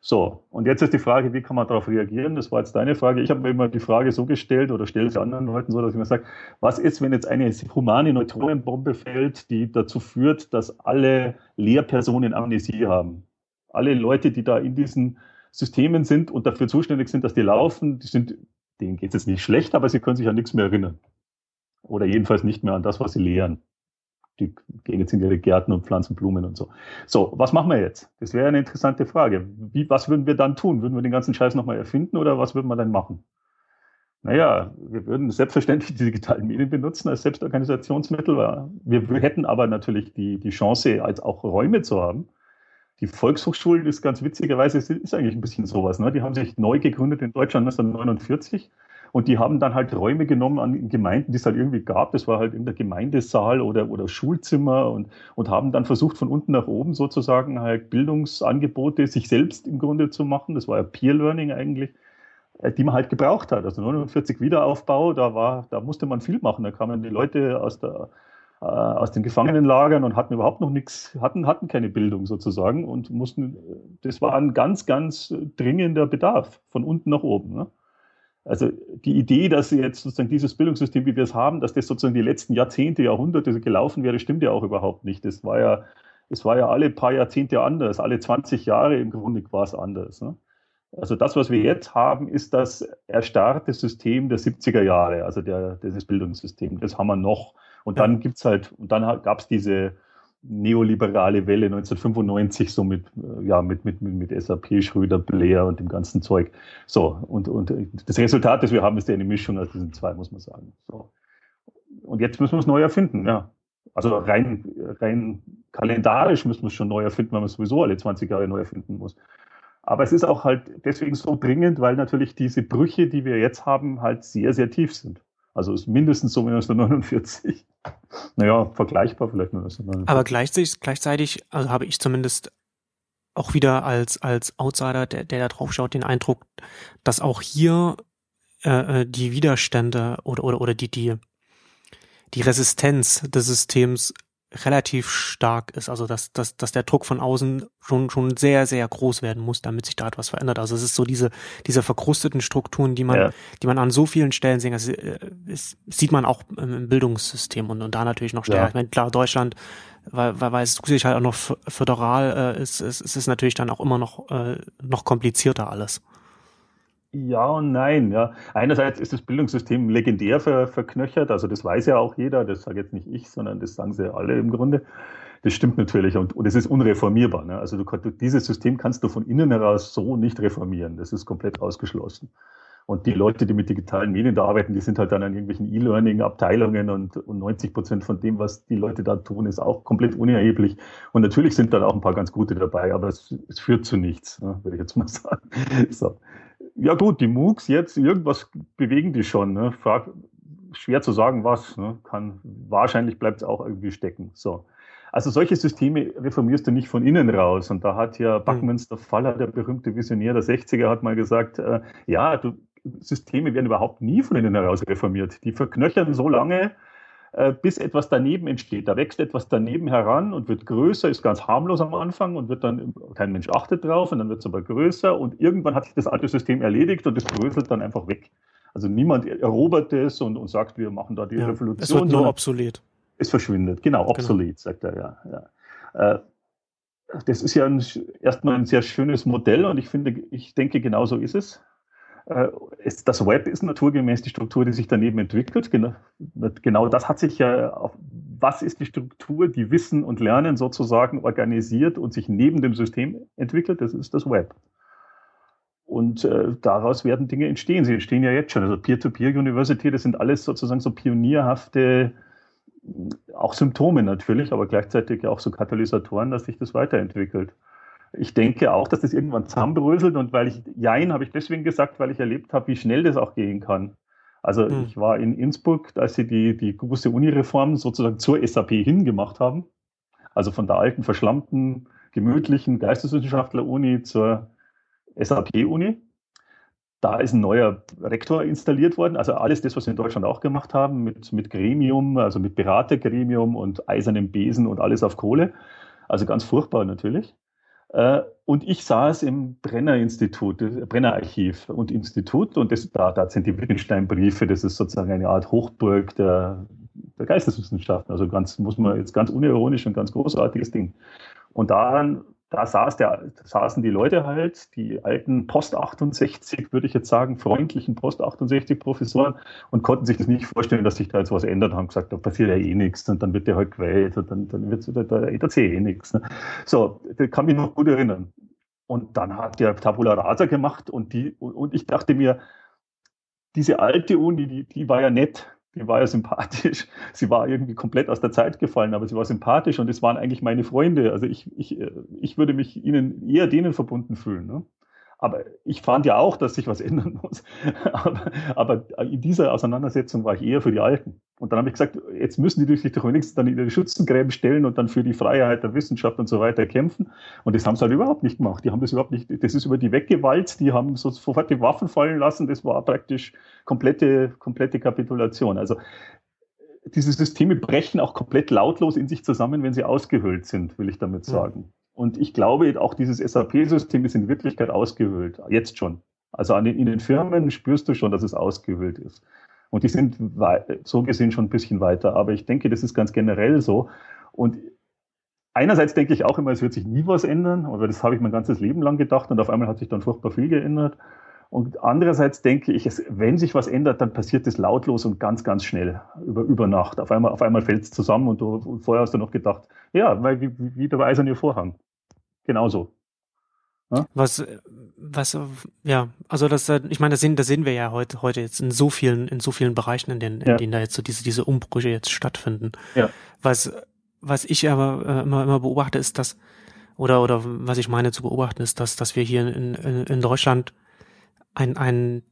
So, und jetzt ist die Frage, wie kann man darauf reagieren? Das war jetzt deine Frage. Ich habe mir immer die Frage so gestellt oder stelle sie anderen Leuten so, dass ich mir sage, was ist, wenn jetzt eine humane Neutronenbombe fällt, die dazu führt, dass alle Lehrpersonen Amnesie haben? Alle Leute, die da in diesen Systemen sind und dafür zuständig sind, dass die laufen, die sind, denen geht es jetzt nicht schlecht, aber sie können sich an nichts mehr erinnern. Oder jedenfalls nicht mehr an das, was sie lehren die gehen jetzt in ihre Gärten und pflanzen Blumen und so. So, was machen wir jetzt? Das wäre eine interessante Frage. Wie, was würden wir dann tun? Würden wir den ganzen Scheiß nochmal erfinden oder was würden wir dann machen? Naja, wir würden selbstverständlich die digitalen Medien benutzen als Selbstorganisationsmittel. Wir, hätten aber natürlich die, die Chance, als auch Räume zu haben. Die Volkshochschulen ist ganz witzigerweise, ist eigentlich ein bisschen sowas. Ne? Die haben sich neu gegründet in Deutschland 1949 und die haben dann halt Räume genommen an Gemeinden, die es halt irgendwie gab. Das war halt in der Gemeindesaal oder, oder Schulzimmer und, und haben dann versucht, von unten nach oben sozusagen halt Bildungsangebote sich selbst im Grunde zu machen. Das war ja Peer Learning eigentlich äh, die man halt gebraucht hat. Also 49 Wiederaufbau, da war, da musste man viel machen. Da kamen die Leute aus der äh, aus den Gefangenenlagern und hatten überhaupt noch nichts, hatten, hatten keine Bildung sozusagen und mussten, das war ein ganz, ganz dringender Bedarf von unten nach oben. Ne? Also die Idee, dass jetzt sozusagen dieses Bildungssystem, wie wir es haben, dass das sozusagen die letzten Jahrzehnte, Jahrhunderte gelaufen wäre, stimmt ja auch überhaupt nicht. Das war ja, es war ja alle paar Jahrzehnte anders, alle 20 Jahre im Grunde war es anders. Ne? Also das, was wir jetzt haben, ist das erstarrte System der 70er Jahre, also der, dieses Bildungssystem. Das haben wir noch. Und dann gibt's halt, und dann gab es diese neoliberale Welle 1995 so mit äh, ja mit mit mit, mit SAP Schröder Blair und dem ganzen Zeug. So und und das Resultat das wir haben ist ja eine Mischung aus diesen zwei muss man sagen. So. Und jetzt müssen wir es neu erfinden ja. Also rein rein kalendarisch müssen wir es schon neu erfinden weil man es sowieso alle 20 Jahre neu erfinden muss. Aber es ist auch halt deswegen so dringend weil natürlich diese Brüche die wir jetzt haben halt sehr sehr tief sind. Also ist mindestens so wie 1949. Naja, vergleichbar vielleicht nur. Aber gleichzeitig, gleichzeitig also habe ich zumindest auch wieder als, als Outsider, der, der da drauf schaut, den Eindruck, dass auch hier äh, äh, die Widerstände oder, oder, oder die, die, die Resistenz des Systems relativ stark ist. Also dass, dass, dass der Druck von außen schon, schon sehr, sehr groß werden muss, damit sich da etwas verändert. Also es ist so diese, diese verkrusteten Strukturen, die man, ja. die man an so vielen Stellen sehen. Also, es sieht man auch im Bildungssystem und, und da natürlich noch stärker. Ja. Ich meine, klar, Deutschland, weil, weil, weil es sich halt auch noch föderal äh, ist, ist, ist es natürlich dann auch immer noch, äh, noch komplizierter alles. Ja und nein. Ja. Einerseits ist das Bildungssystem legendär ver, verknöchert, also das weiß ja auch jeder, das sage jetzt nicht ich, sondern das sagen sie alle im Grunde. Das stimmt natürlich und, und es ist unreformierbar. Ne? Also du, dieses System kannst du von innen heraus so nicht reformieren. Das ist komplett ausgeschlossen. Und die Leute, die mit digitalen Medien da arbeiten, die sind halt dann an irgendwelchen E-Learning-Abteilungen und, und 90 Prozent von dem, was die Leute da tun, ist auch komplett unerheblich. Und natürlich sind dann auch ein paar ganz gute dabei, aber es, es führt zu nichts, ne, würde ich jetzt mal sagen. So ja gut, die MOOCs jetzt, irgendwas bewegen die schon. Ne? Frag, schwer zu sagen, was. Ne? Kann, wahrscheinlich bleibt es auch irgendwie stecken. So. Also solche Systeme reformierst du nicht von innen raus. Und da hat ja hm. Buckminster Faller, der berühmte Visionär der 60er, hat mal gesagt, äh, ja, du, Systeme werden überhaupt nie von innen heraus reformiert. Die verknöchern so lange, bis etwas daneben entsteht. Da wächst etwas daneben heran und wird größer, ist ganz harmlos am Anfang und wird dann, kein Mensch achtet drauf und dann wird es aber größer und irgendwann hat sich das alte System erledigt und es bröselt dann einfach weg. Also niemand erobert es und, und sagt, wir machen da die ja, Revolution. Es wird nur obsolet. Es verschwindet, genau, genau. obsolet, genau. sagt er, ja. ja. Äh, das ist ja ein, erstmal ein sehr schönes Modell und ich finde, ich denke, genau so ist es. Äh, das Web ist naturgemäß die Struktur, die sich daneben entwickelt. Genau, das hat sich ja auf, was ist die Struktur, die Wissen und Lernen sozusagen organisiert und sich neben dem System entwickelt? Das ist das Web. Und äh, daraus werden Dinge entstehen. Sie entstehen ja jetzt schon. Also Peer-to-Peer-University, das sind alles sozusagen so pionierhafte, auch Symptome natürlich, aber gleichzeitig auch so Katalysatoren, dass sich das weiterentwickelt ich denke auch, dass das irgendwann zusammenbröselt und weil ich, Jein habe ich deswegen gesagt, weil ich erlebt habe, wie schnell das auch gehen kann. Also mhm. ich war in Innsbruck, als sie die, die große Unireform sozusagen zur SAP hingemacht haben. Also von der alten, verschlammten, gemütlichen Geisteswissenschaftler-Uni zur SAP-Uni. Da ist ein neuer Rektor installiert worden. Also alles das, was wir in Deutschland auch gemacht haben, mit, mit Gremium, also mit Beratergremium und eisernem Besen und alles auf Kohle. Also ganz furchtbar natürlich. Äh, und ich saß im Brenner-Institut, äh, Brenner-Archiv und Institut und das, da, da sind die Wittgenstein-Briefe, das ist sozusagen eine Art Hochburg der, der Geisteswissenschaften. Also ganz, muss man jetzt ganz unironisch und ganz großartiges Ding. Und daran da saß der, saßen die Leute halt, die alten Post 68, würde ich jetzt sagen, freundlichen Post 68 Professoren und konnten sich das nicht vorstellen, dass sich da jetzt was ändert, haben gesagt, da passiert ja eh nichts und dann wird der halt gewählt und dann, dann wird da, da sich eh nichts. Ne? So, das kann mich noch gut erinnern. Und dann hat der Tabula Rasa gemacht und die, und ich dachte mir, diese alte Uni, die, die war ja nett, die war ja sympathisch. Sie war irgendwie komplett aus der Zeit gefallen, aber sie war sympathisch und es waren eigentlich meine Freunde. Also ich, ich, äh, ich würde mich ihnen eher denen verbunden fühlen. Ne? Aber ich fand ja auch, dass sich was ändern muss. aber, aber, in dieser Auseinandersetzung war ich eher für die Alten. Und dann habe ich gesagt, jetzt müssen die sich doch wenigstens dann in ihre Schützengräben stellen und dann für die Freiheit der Wissenschaft und so weiter kämpfen. Und das haben sie halt überhaupt nicht gemacht. Die haben das überhaupt nicht, das ist über die weggewalzt, die haben sofort die Waffen fallen lassen. Das war praktisch komplette, komplette Kapitulation. Also diese Systeme brechen auch komplett lautlos in sich zusammen, wenn sie ausgehöhlt sind, will ich damit sagen. Und ich glaube, auch dieses SAP-System ist in Wirklichkeit ausgehöhlt, jetzt schon. Also den, in den Firmen spürst du schon, dass es ausgehöhlt ist. Und die sind so gesehen schon ein bisschen weiter. Aber ich denke, das ist ganz generell so. Und einerseits denke ich auch immer, es wird sich nie was ändern. Aber das habe ich mein ganzes Leben lang gedacht. Und auf einmal hat sich dann furchtbar viel geändert. Und andererseits denke ich, es, wenn sich was ändert, dann passiert das lautlos und ganz, ganz schnell über, über Nacht. Auf einmal, auf einmal fällt es zusammen und, du, und vorher hast du noch gedacht, ja, weil wie, wie der eiserne Vorhang. Genauso. Ja? Was, was, ja, also das, ich meine, das sehen, das sehen wir ja heute, heute jetzt in so vielen, in so vielen Bereichen, in denen, in ja. denen da jetzt so diese, diese Umbrüche jetzt stattfinden. Ja. Was, was ich aber äh, immer, immer beobachte, ist, dass, oder, oder was ich meine zu beobachten, ist, dass, dass wir hier in, in, in Deutschland ein, einen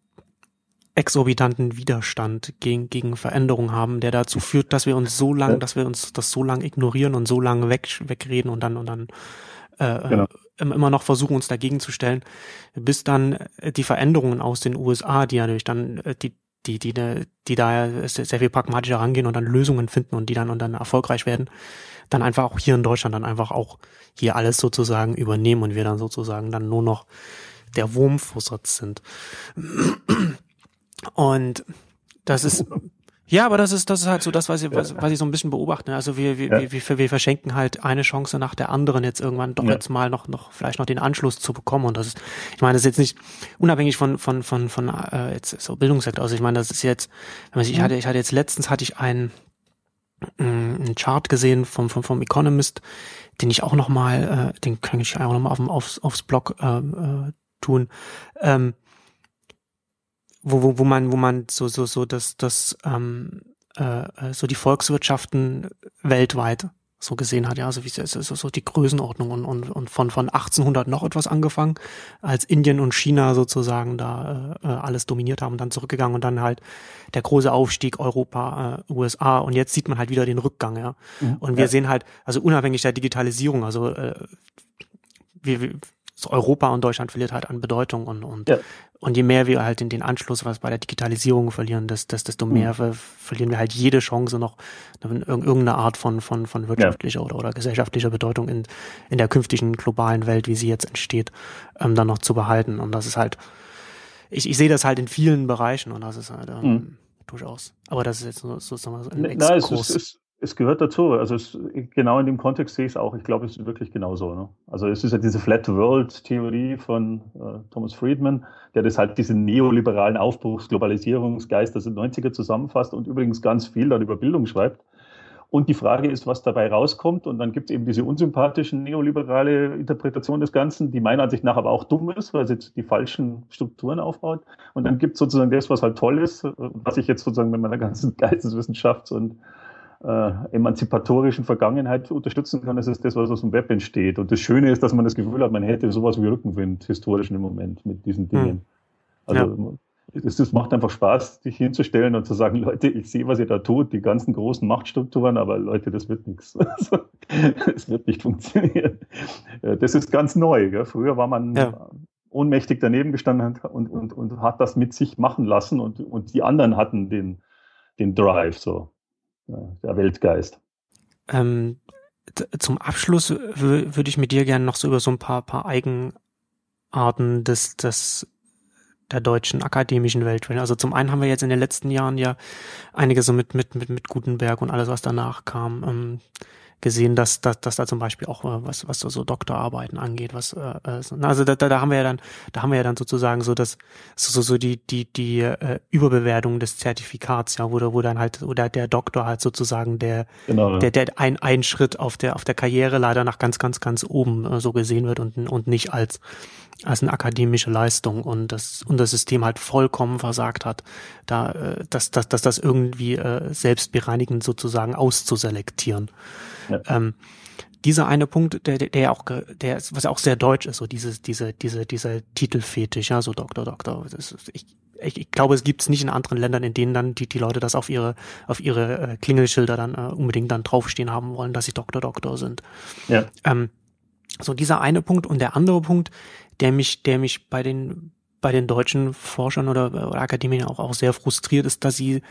exorbitanten Widerstand gegen, gegen Veränderungen haben, der dazu führt, dass wir uns so lang, dass wir uns das so lang ignorieren und so lange weg, wegreden und dann, und dann äh, genau. Immer noch versuchen, uns dagegen zu stellen, bis dann äh, die Veränderungen aus den USA, die ja natürlich dann äh, die die, die, die da sehr viel pragmatischer rangehen und dann Lösungen finden und die dann und dann erfolgreich werden, dann einfach auch hier in Deutschland dann einfach auch hier alles sozusagen übernehmen und wir dann sozusagen dann nur noch der Wurmfussatz sind. Und das ist, ja, aber das ist, das ist halt so das, was ich, was, was ich so ein bisschen beobachte. Also wir, wir, ja. wir, wir verschenken halt eine Chance nach der anderen, jetzt irgendwann doch ja. jetzt mal noch, noch, vielleicht noch den Anschluss zu bekommen. Und das ist, ich meine, das ist jetzt nicht unabhängig von, von, von, von, äh, jetzt so Bildungssektor. Also ich meine, das ist jetzt, wenn man sich, ich hatte, ich hatte jetzt letztens hatte ich einen, mm, einen Chart gesehen vom, vom, vom Economist, den ich auch noch mal, äh, den kann ich einfach noch mal auf, aufs, aufs Blog äh, äh, tun, ähm, wo, wo, wo man, wo man so, so, so das, das, ähm, äh, äh so die Volkswirtschaften weltweit so gesehen hat, ja, also wie so, so die Größenordnung und, und, und von, von 1800 noch etwas angefangen, als Indien und China sozusagen da äh, äh, alles dominiert haben und dann zurückgegangen und dann halt der große Aufstieg Europa, äh, USA und jetzt sieht man halt wieder den Rückgang, ja. Mhm, und wir ja. sehen halt, also unabhängig der Digitalisierung, also äh, wir, Europa und Deutschland verliert halt an Bedeutung und, und, ja. und je mehr wir halt in den Anschluss was bei der Digitalisierung verlieren, das, das, desto mhm. mehr mhm. verlieren wir halt jede Chance noch irgendeine Art von, von, von wirtschaftlicher ja. oder, oder gesellschaftlicher Bedeutung in, in der künftigen globalen Welt, wie sie jetzt entsteht, ähm, dann noch zu behalten. Und das ist halt, ich, ich sehe das halt in vielen Bereichen und das ist halt ähm, mhm. durchaus. Aber das ist jetzt so, sozusagen so ein Exkurs. Nein, es ist, es, gehört dazu. Also es, genau in dem Kontext sehe ich es auch. Ich glaube, es ist wirklich genauso. Ne? Also es ist ja diese Flat World Theorie von äh, Thomas Friedman, der das halt diesen neoliberalen Aufbruchs, Globalisierungsgeist der 90er zusammenfasst und übrigens ganz viel dann über Bildung schreibt. Und die Frage ist, was dabei rauskommt. Und dann gibt es eben diese unsympathischen neoliberale Interpretation des Ganzen, die meiner Ansicht nach aber auch dumm ist, weil sie die falschen Strukturen aufbaut. Und dann gibt es sozusagen das, was halt toll ist, was ich jetzt sozusagen mit meiner ganzen Geisteswissenschafts- und äh, emanzipatorischen Vergangenheit unterstützen kann, das ist das, was aus dem Web entsteht. Und das Schöne ist, dass man das Gefühl hat, man hätte sowas wie Rückenwind historisch im Moment mit diesen Dingen. Hm. Also ja. es, es macht einfach Spaß, dich hinzustellen und zu sagen, Leute, ich sehe, was ihr da tut, die ganzen großen Machtstrukturen, aber Leute, das wird nichts. Es wird nicht funktionieren. Das ist ganz neu. Gell? Früher war man ja. ohnmächtig daneben gestanden und, und, und hat das mit sich machen lassen und, und die anderen hatten den, den Drive so der Weltgeist. Ähm, zum Abschluss würde ich mit dir gerne noch so über so ein paar, paar Eigenarten des, des der deutschen akademischen Welt sprechen. Also zum einen haben wir jetzt in den letzten Jahren ja einige so mit, mit, mit, mit Gutenberg und alles, was danach kam, ähm, gesehen, dass, dass, dass da zum Beispiel auch äh, was, was so Doktorarbeiten angeht, was äh, äh also da, da haben wir ja dann, da haben wir ja dann sozusagen so das, so, so die, die, die äh, Überbewertung des Zertifikats, ja, wo, wo dann halt, oder der Doktor halt sozusagen der, genau, der, der ein, ein Schritt auf der, auf der Karriere leider nach ganz, ganz, ganz oben äh, so gesehen wird und, und nicht als als eine akademische Leistung und das und das System halt vollkommen versagt hat, da äh, dass, dass, dass das irgendwie äh, selbstbereinigend sozusagen auszuselektieren. Ja. Ähm, dieser eine Punkt, der, der auch, der, was auch sehr deutsch ist, so dieses, diese, diese, dieser Titelfetisch, ja, so Doktor, Doktor. Ist, ich, ich, ich glaube, es gibt es nicht in anderen Ländern, in denen dann die, die Leute das auf ihre, auf ihre äh, Klingelschilder dann äh, unbedingt dann draufstehen haben wollen, dass sie Doktor, Doktor sind. Ja. Ähm, so dieser eine Punkt und der andere Punkt, der mich, der mich bei den, bei den deutschen Forschern oder, oder Akademien auch, auch sehr frustriert ist, dass sie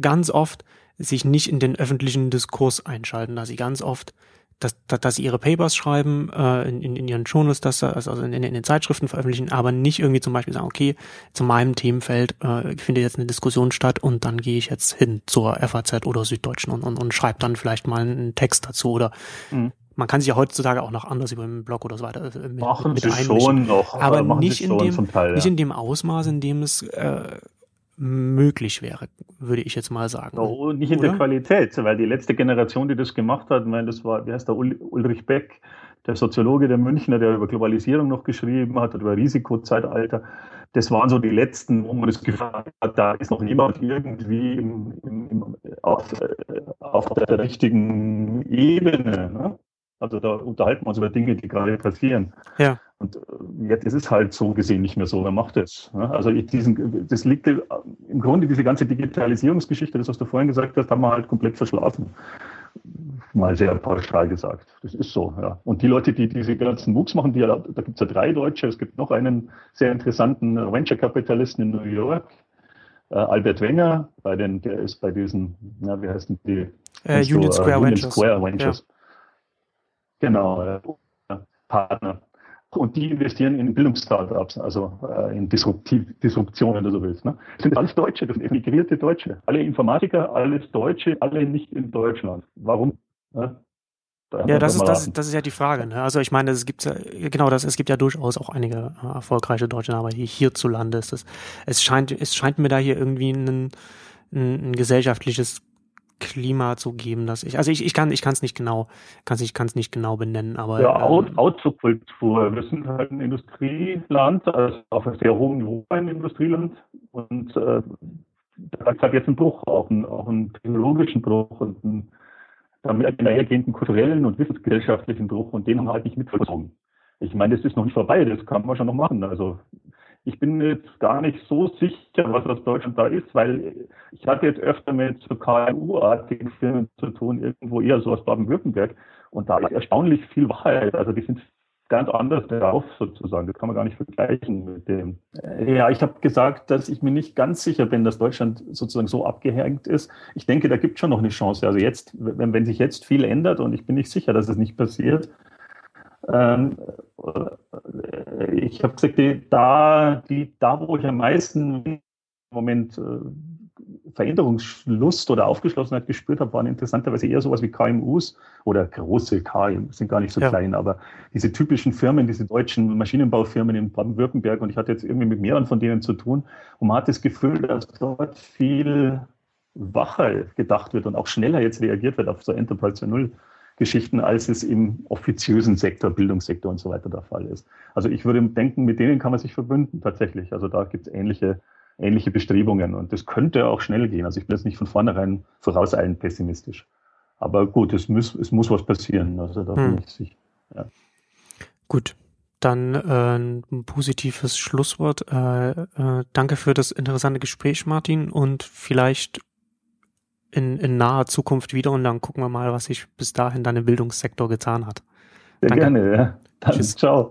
ganz oft sich nicht in den öffentlichen Diskurs einschalten, dass sie ganz oft dass, dass, dass sie ihre Papers schreiben, äh, in, in, ihren Journals, dass also in, in, in den Zeitschriften veröffentlichen, aber nicht irgendwie zum Beispiel sagen, okay, zu meinem Themenfeld äh, findet jetzt eine Diskussion statt und dann gehe ich jetzt hin zur FAZ oder Süddeutschen und, und, und schreibe dann vielleicht mal einen Text dazu oder mhm. Man kann sich ja heutzutage auch noch anders über den Blog oder so weiter äh, mit, machen mit sie schon noch, aber nicht in dem Teil, ja. nicht in dem Ausmaß, in dem es äh, möglich wäre, würde ich jetzt mal sagen. No, nicht in Oder? der Qualität, weil die letzte Generation, die das gemacht hat, ich meine, das war, wie heißt der, Ulrich Beck, der Soziologe der Münchner, der über Globalisierung noch geschrieben hat, über Risikozeitalter. Das waren so die letzten, wo man das Gefühl hat, da ist noch niemand irgendwie im, im, auf, äh, auf der richtigen Ebene. Ne? Also da unterhalten wir uns über Dinge, die gerade passieren. Ja. Und äh, jetzt ist es halt so gesehen nicht mehr so. Wer macht das? Also diesen, das liegt äh, im Grunde diese ganze Digitalisierungsgeschichte, das was du vorhin gesagt hast, haben wir halt komplett verschlafen. Mal sehr pauschal gesagt. Das ist so, ja. Und die Leute, die diese ganzen MOOCs machen, die, da gibt es ja drei Deutsche. Es gibt noch einen sehr interessanten Venture-Kapitalisten in New York, äh, Albert Wenger, bei den, der ist bei diesen, ja, wie heißen die? Äh, Union Square uh, Union Ventures. Square Ventures. Ja. Genau, äh, Partner. Und die investieren in Bildungsstartups, also äh, in Disruptiv Disruption, wenn du so willst. Ne? Das sind alles Deutsche, das sind emigrierte Deutsche. Alle Informatiker, alles Deutsche, alle nicht in Deutschland. Warum? Ne? Da ja, das ist, das, das ist ja die Frage. Ne? Also ich meine, es gibt ja, genau das, es gibt ja durchaus auch einige äh, erfolgreiche deutsche aber hier hierzulande ist es. Es scheint, es scheint mir da hier irgendwie ein, ein, ein gesellschaftliches Klima zu geben, dass ich, also ich, ich kann, ich kann es nicht genau, kann ich kann es nicht genau benennen, aber ja, ähm, Outsourkultur. Wir sind halt ein Industrieland, also auf einem sehr hohen Niveau ein Industrieland und äh, da ist halt jetzt ein Bruch, auch einen, auch einen technologischen Bruch und einen damit einhergehenden kulturellen und wissensgesellschaftlichen Bruch und den haben wir halt nicht mitvollzogen. Ich meine, das ist noch nicht vorbei, das kann man schon noch machen. Also ich bin jetzt gar nicht so sicher, was aus Deutschland da ist, weil ich hatte jetzt öfter mit so KMU-artigen Firmen zu tun, irgendwo eher so aus Baden-Württemberg. Und da ist erstaunlich viel Wahrheit. Also die sind ganz anders drauf sozusagen. Das kann man gar nicht vergleichen mit dem. Äh, ja, ich habe gesagt, dass ich mir nicht ganz sicher bin, dass Deutschland sozusagen so abgehängt ist. Ich denke, da gibt es schon noch eine Chance. Also jetzt, wenn, wenn sich jetzt viel ändert und ich bin nicht sicher, dass es nicht passiert, ähm, äh, ich habe gesagt, die, da, die, da, wo ich am meisten im Moment äh, Veränderungslust oder Aufgeschlossenheit gespürt habe, waren interessanterweise eher sowas wie KMUs oder große KMUs, sind gar nicht so ja. klein, aber diese typischen Firmen, diese deutschen Maschinenbaufirmen in Baden-Württemberg und ich hatte jetzt irgendwie mit mehreren von denen zu tun und man hat das Gefühl, dass dort viel wacher gedacht wird und auch schneller jetzt reagiert wird auf so Enterprise 2.0 Geschichten, als es im offiziösen Sektor, Bildungssektor und so weiter der Fall ist. Also ich würde denken, mit denen kann man sich verbünden tatsächlich. Also da gibt es ähnliche ähnliche Bestrebungen. Und das könnte auch schnell gehen. Also ich bin jetzt nicht von vornherein vorauseilend pessimistisch. Aber gut, es muss, es muss was passieren. Also da hm. bin ich sicher. Ja. Gut. Dann äh, ein positives Schlusswort. Äh, äh, danke für das interessante Gespräch, Martin. Und vielleicht in, in naher Zukunft wieder und dann gucken wir mal, was sich bis dahin dann im Bildungssektor getan hat. Sehr danke. gerne, ja. Dann, Tschüss. ciao.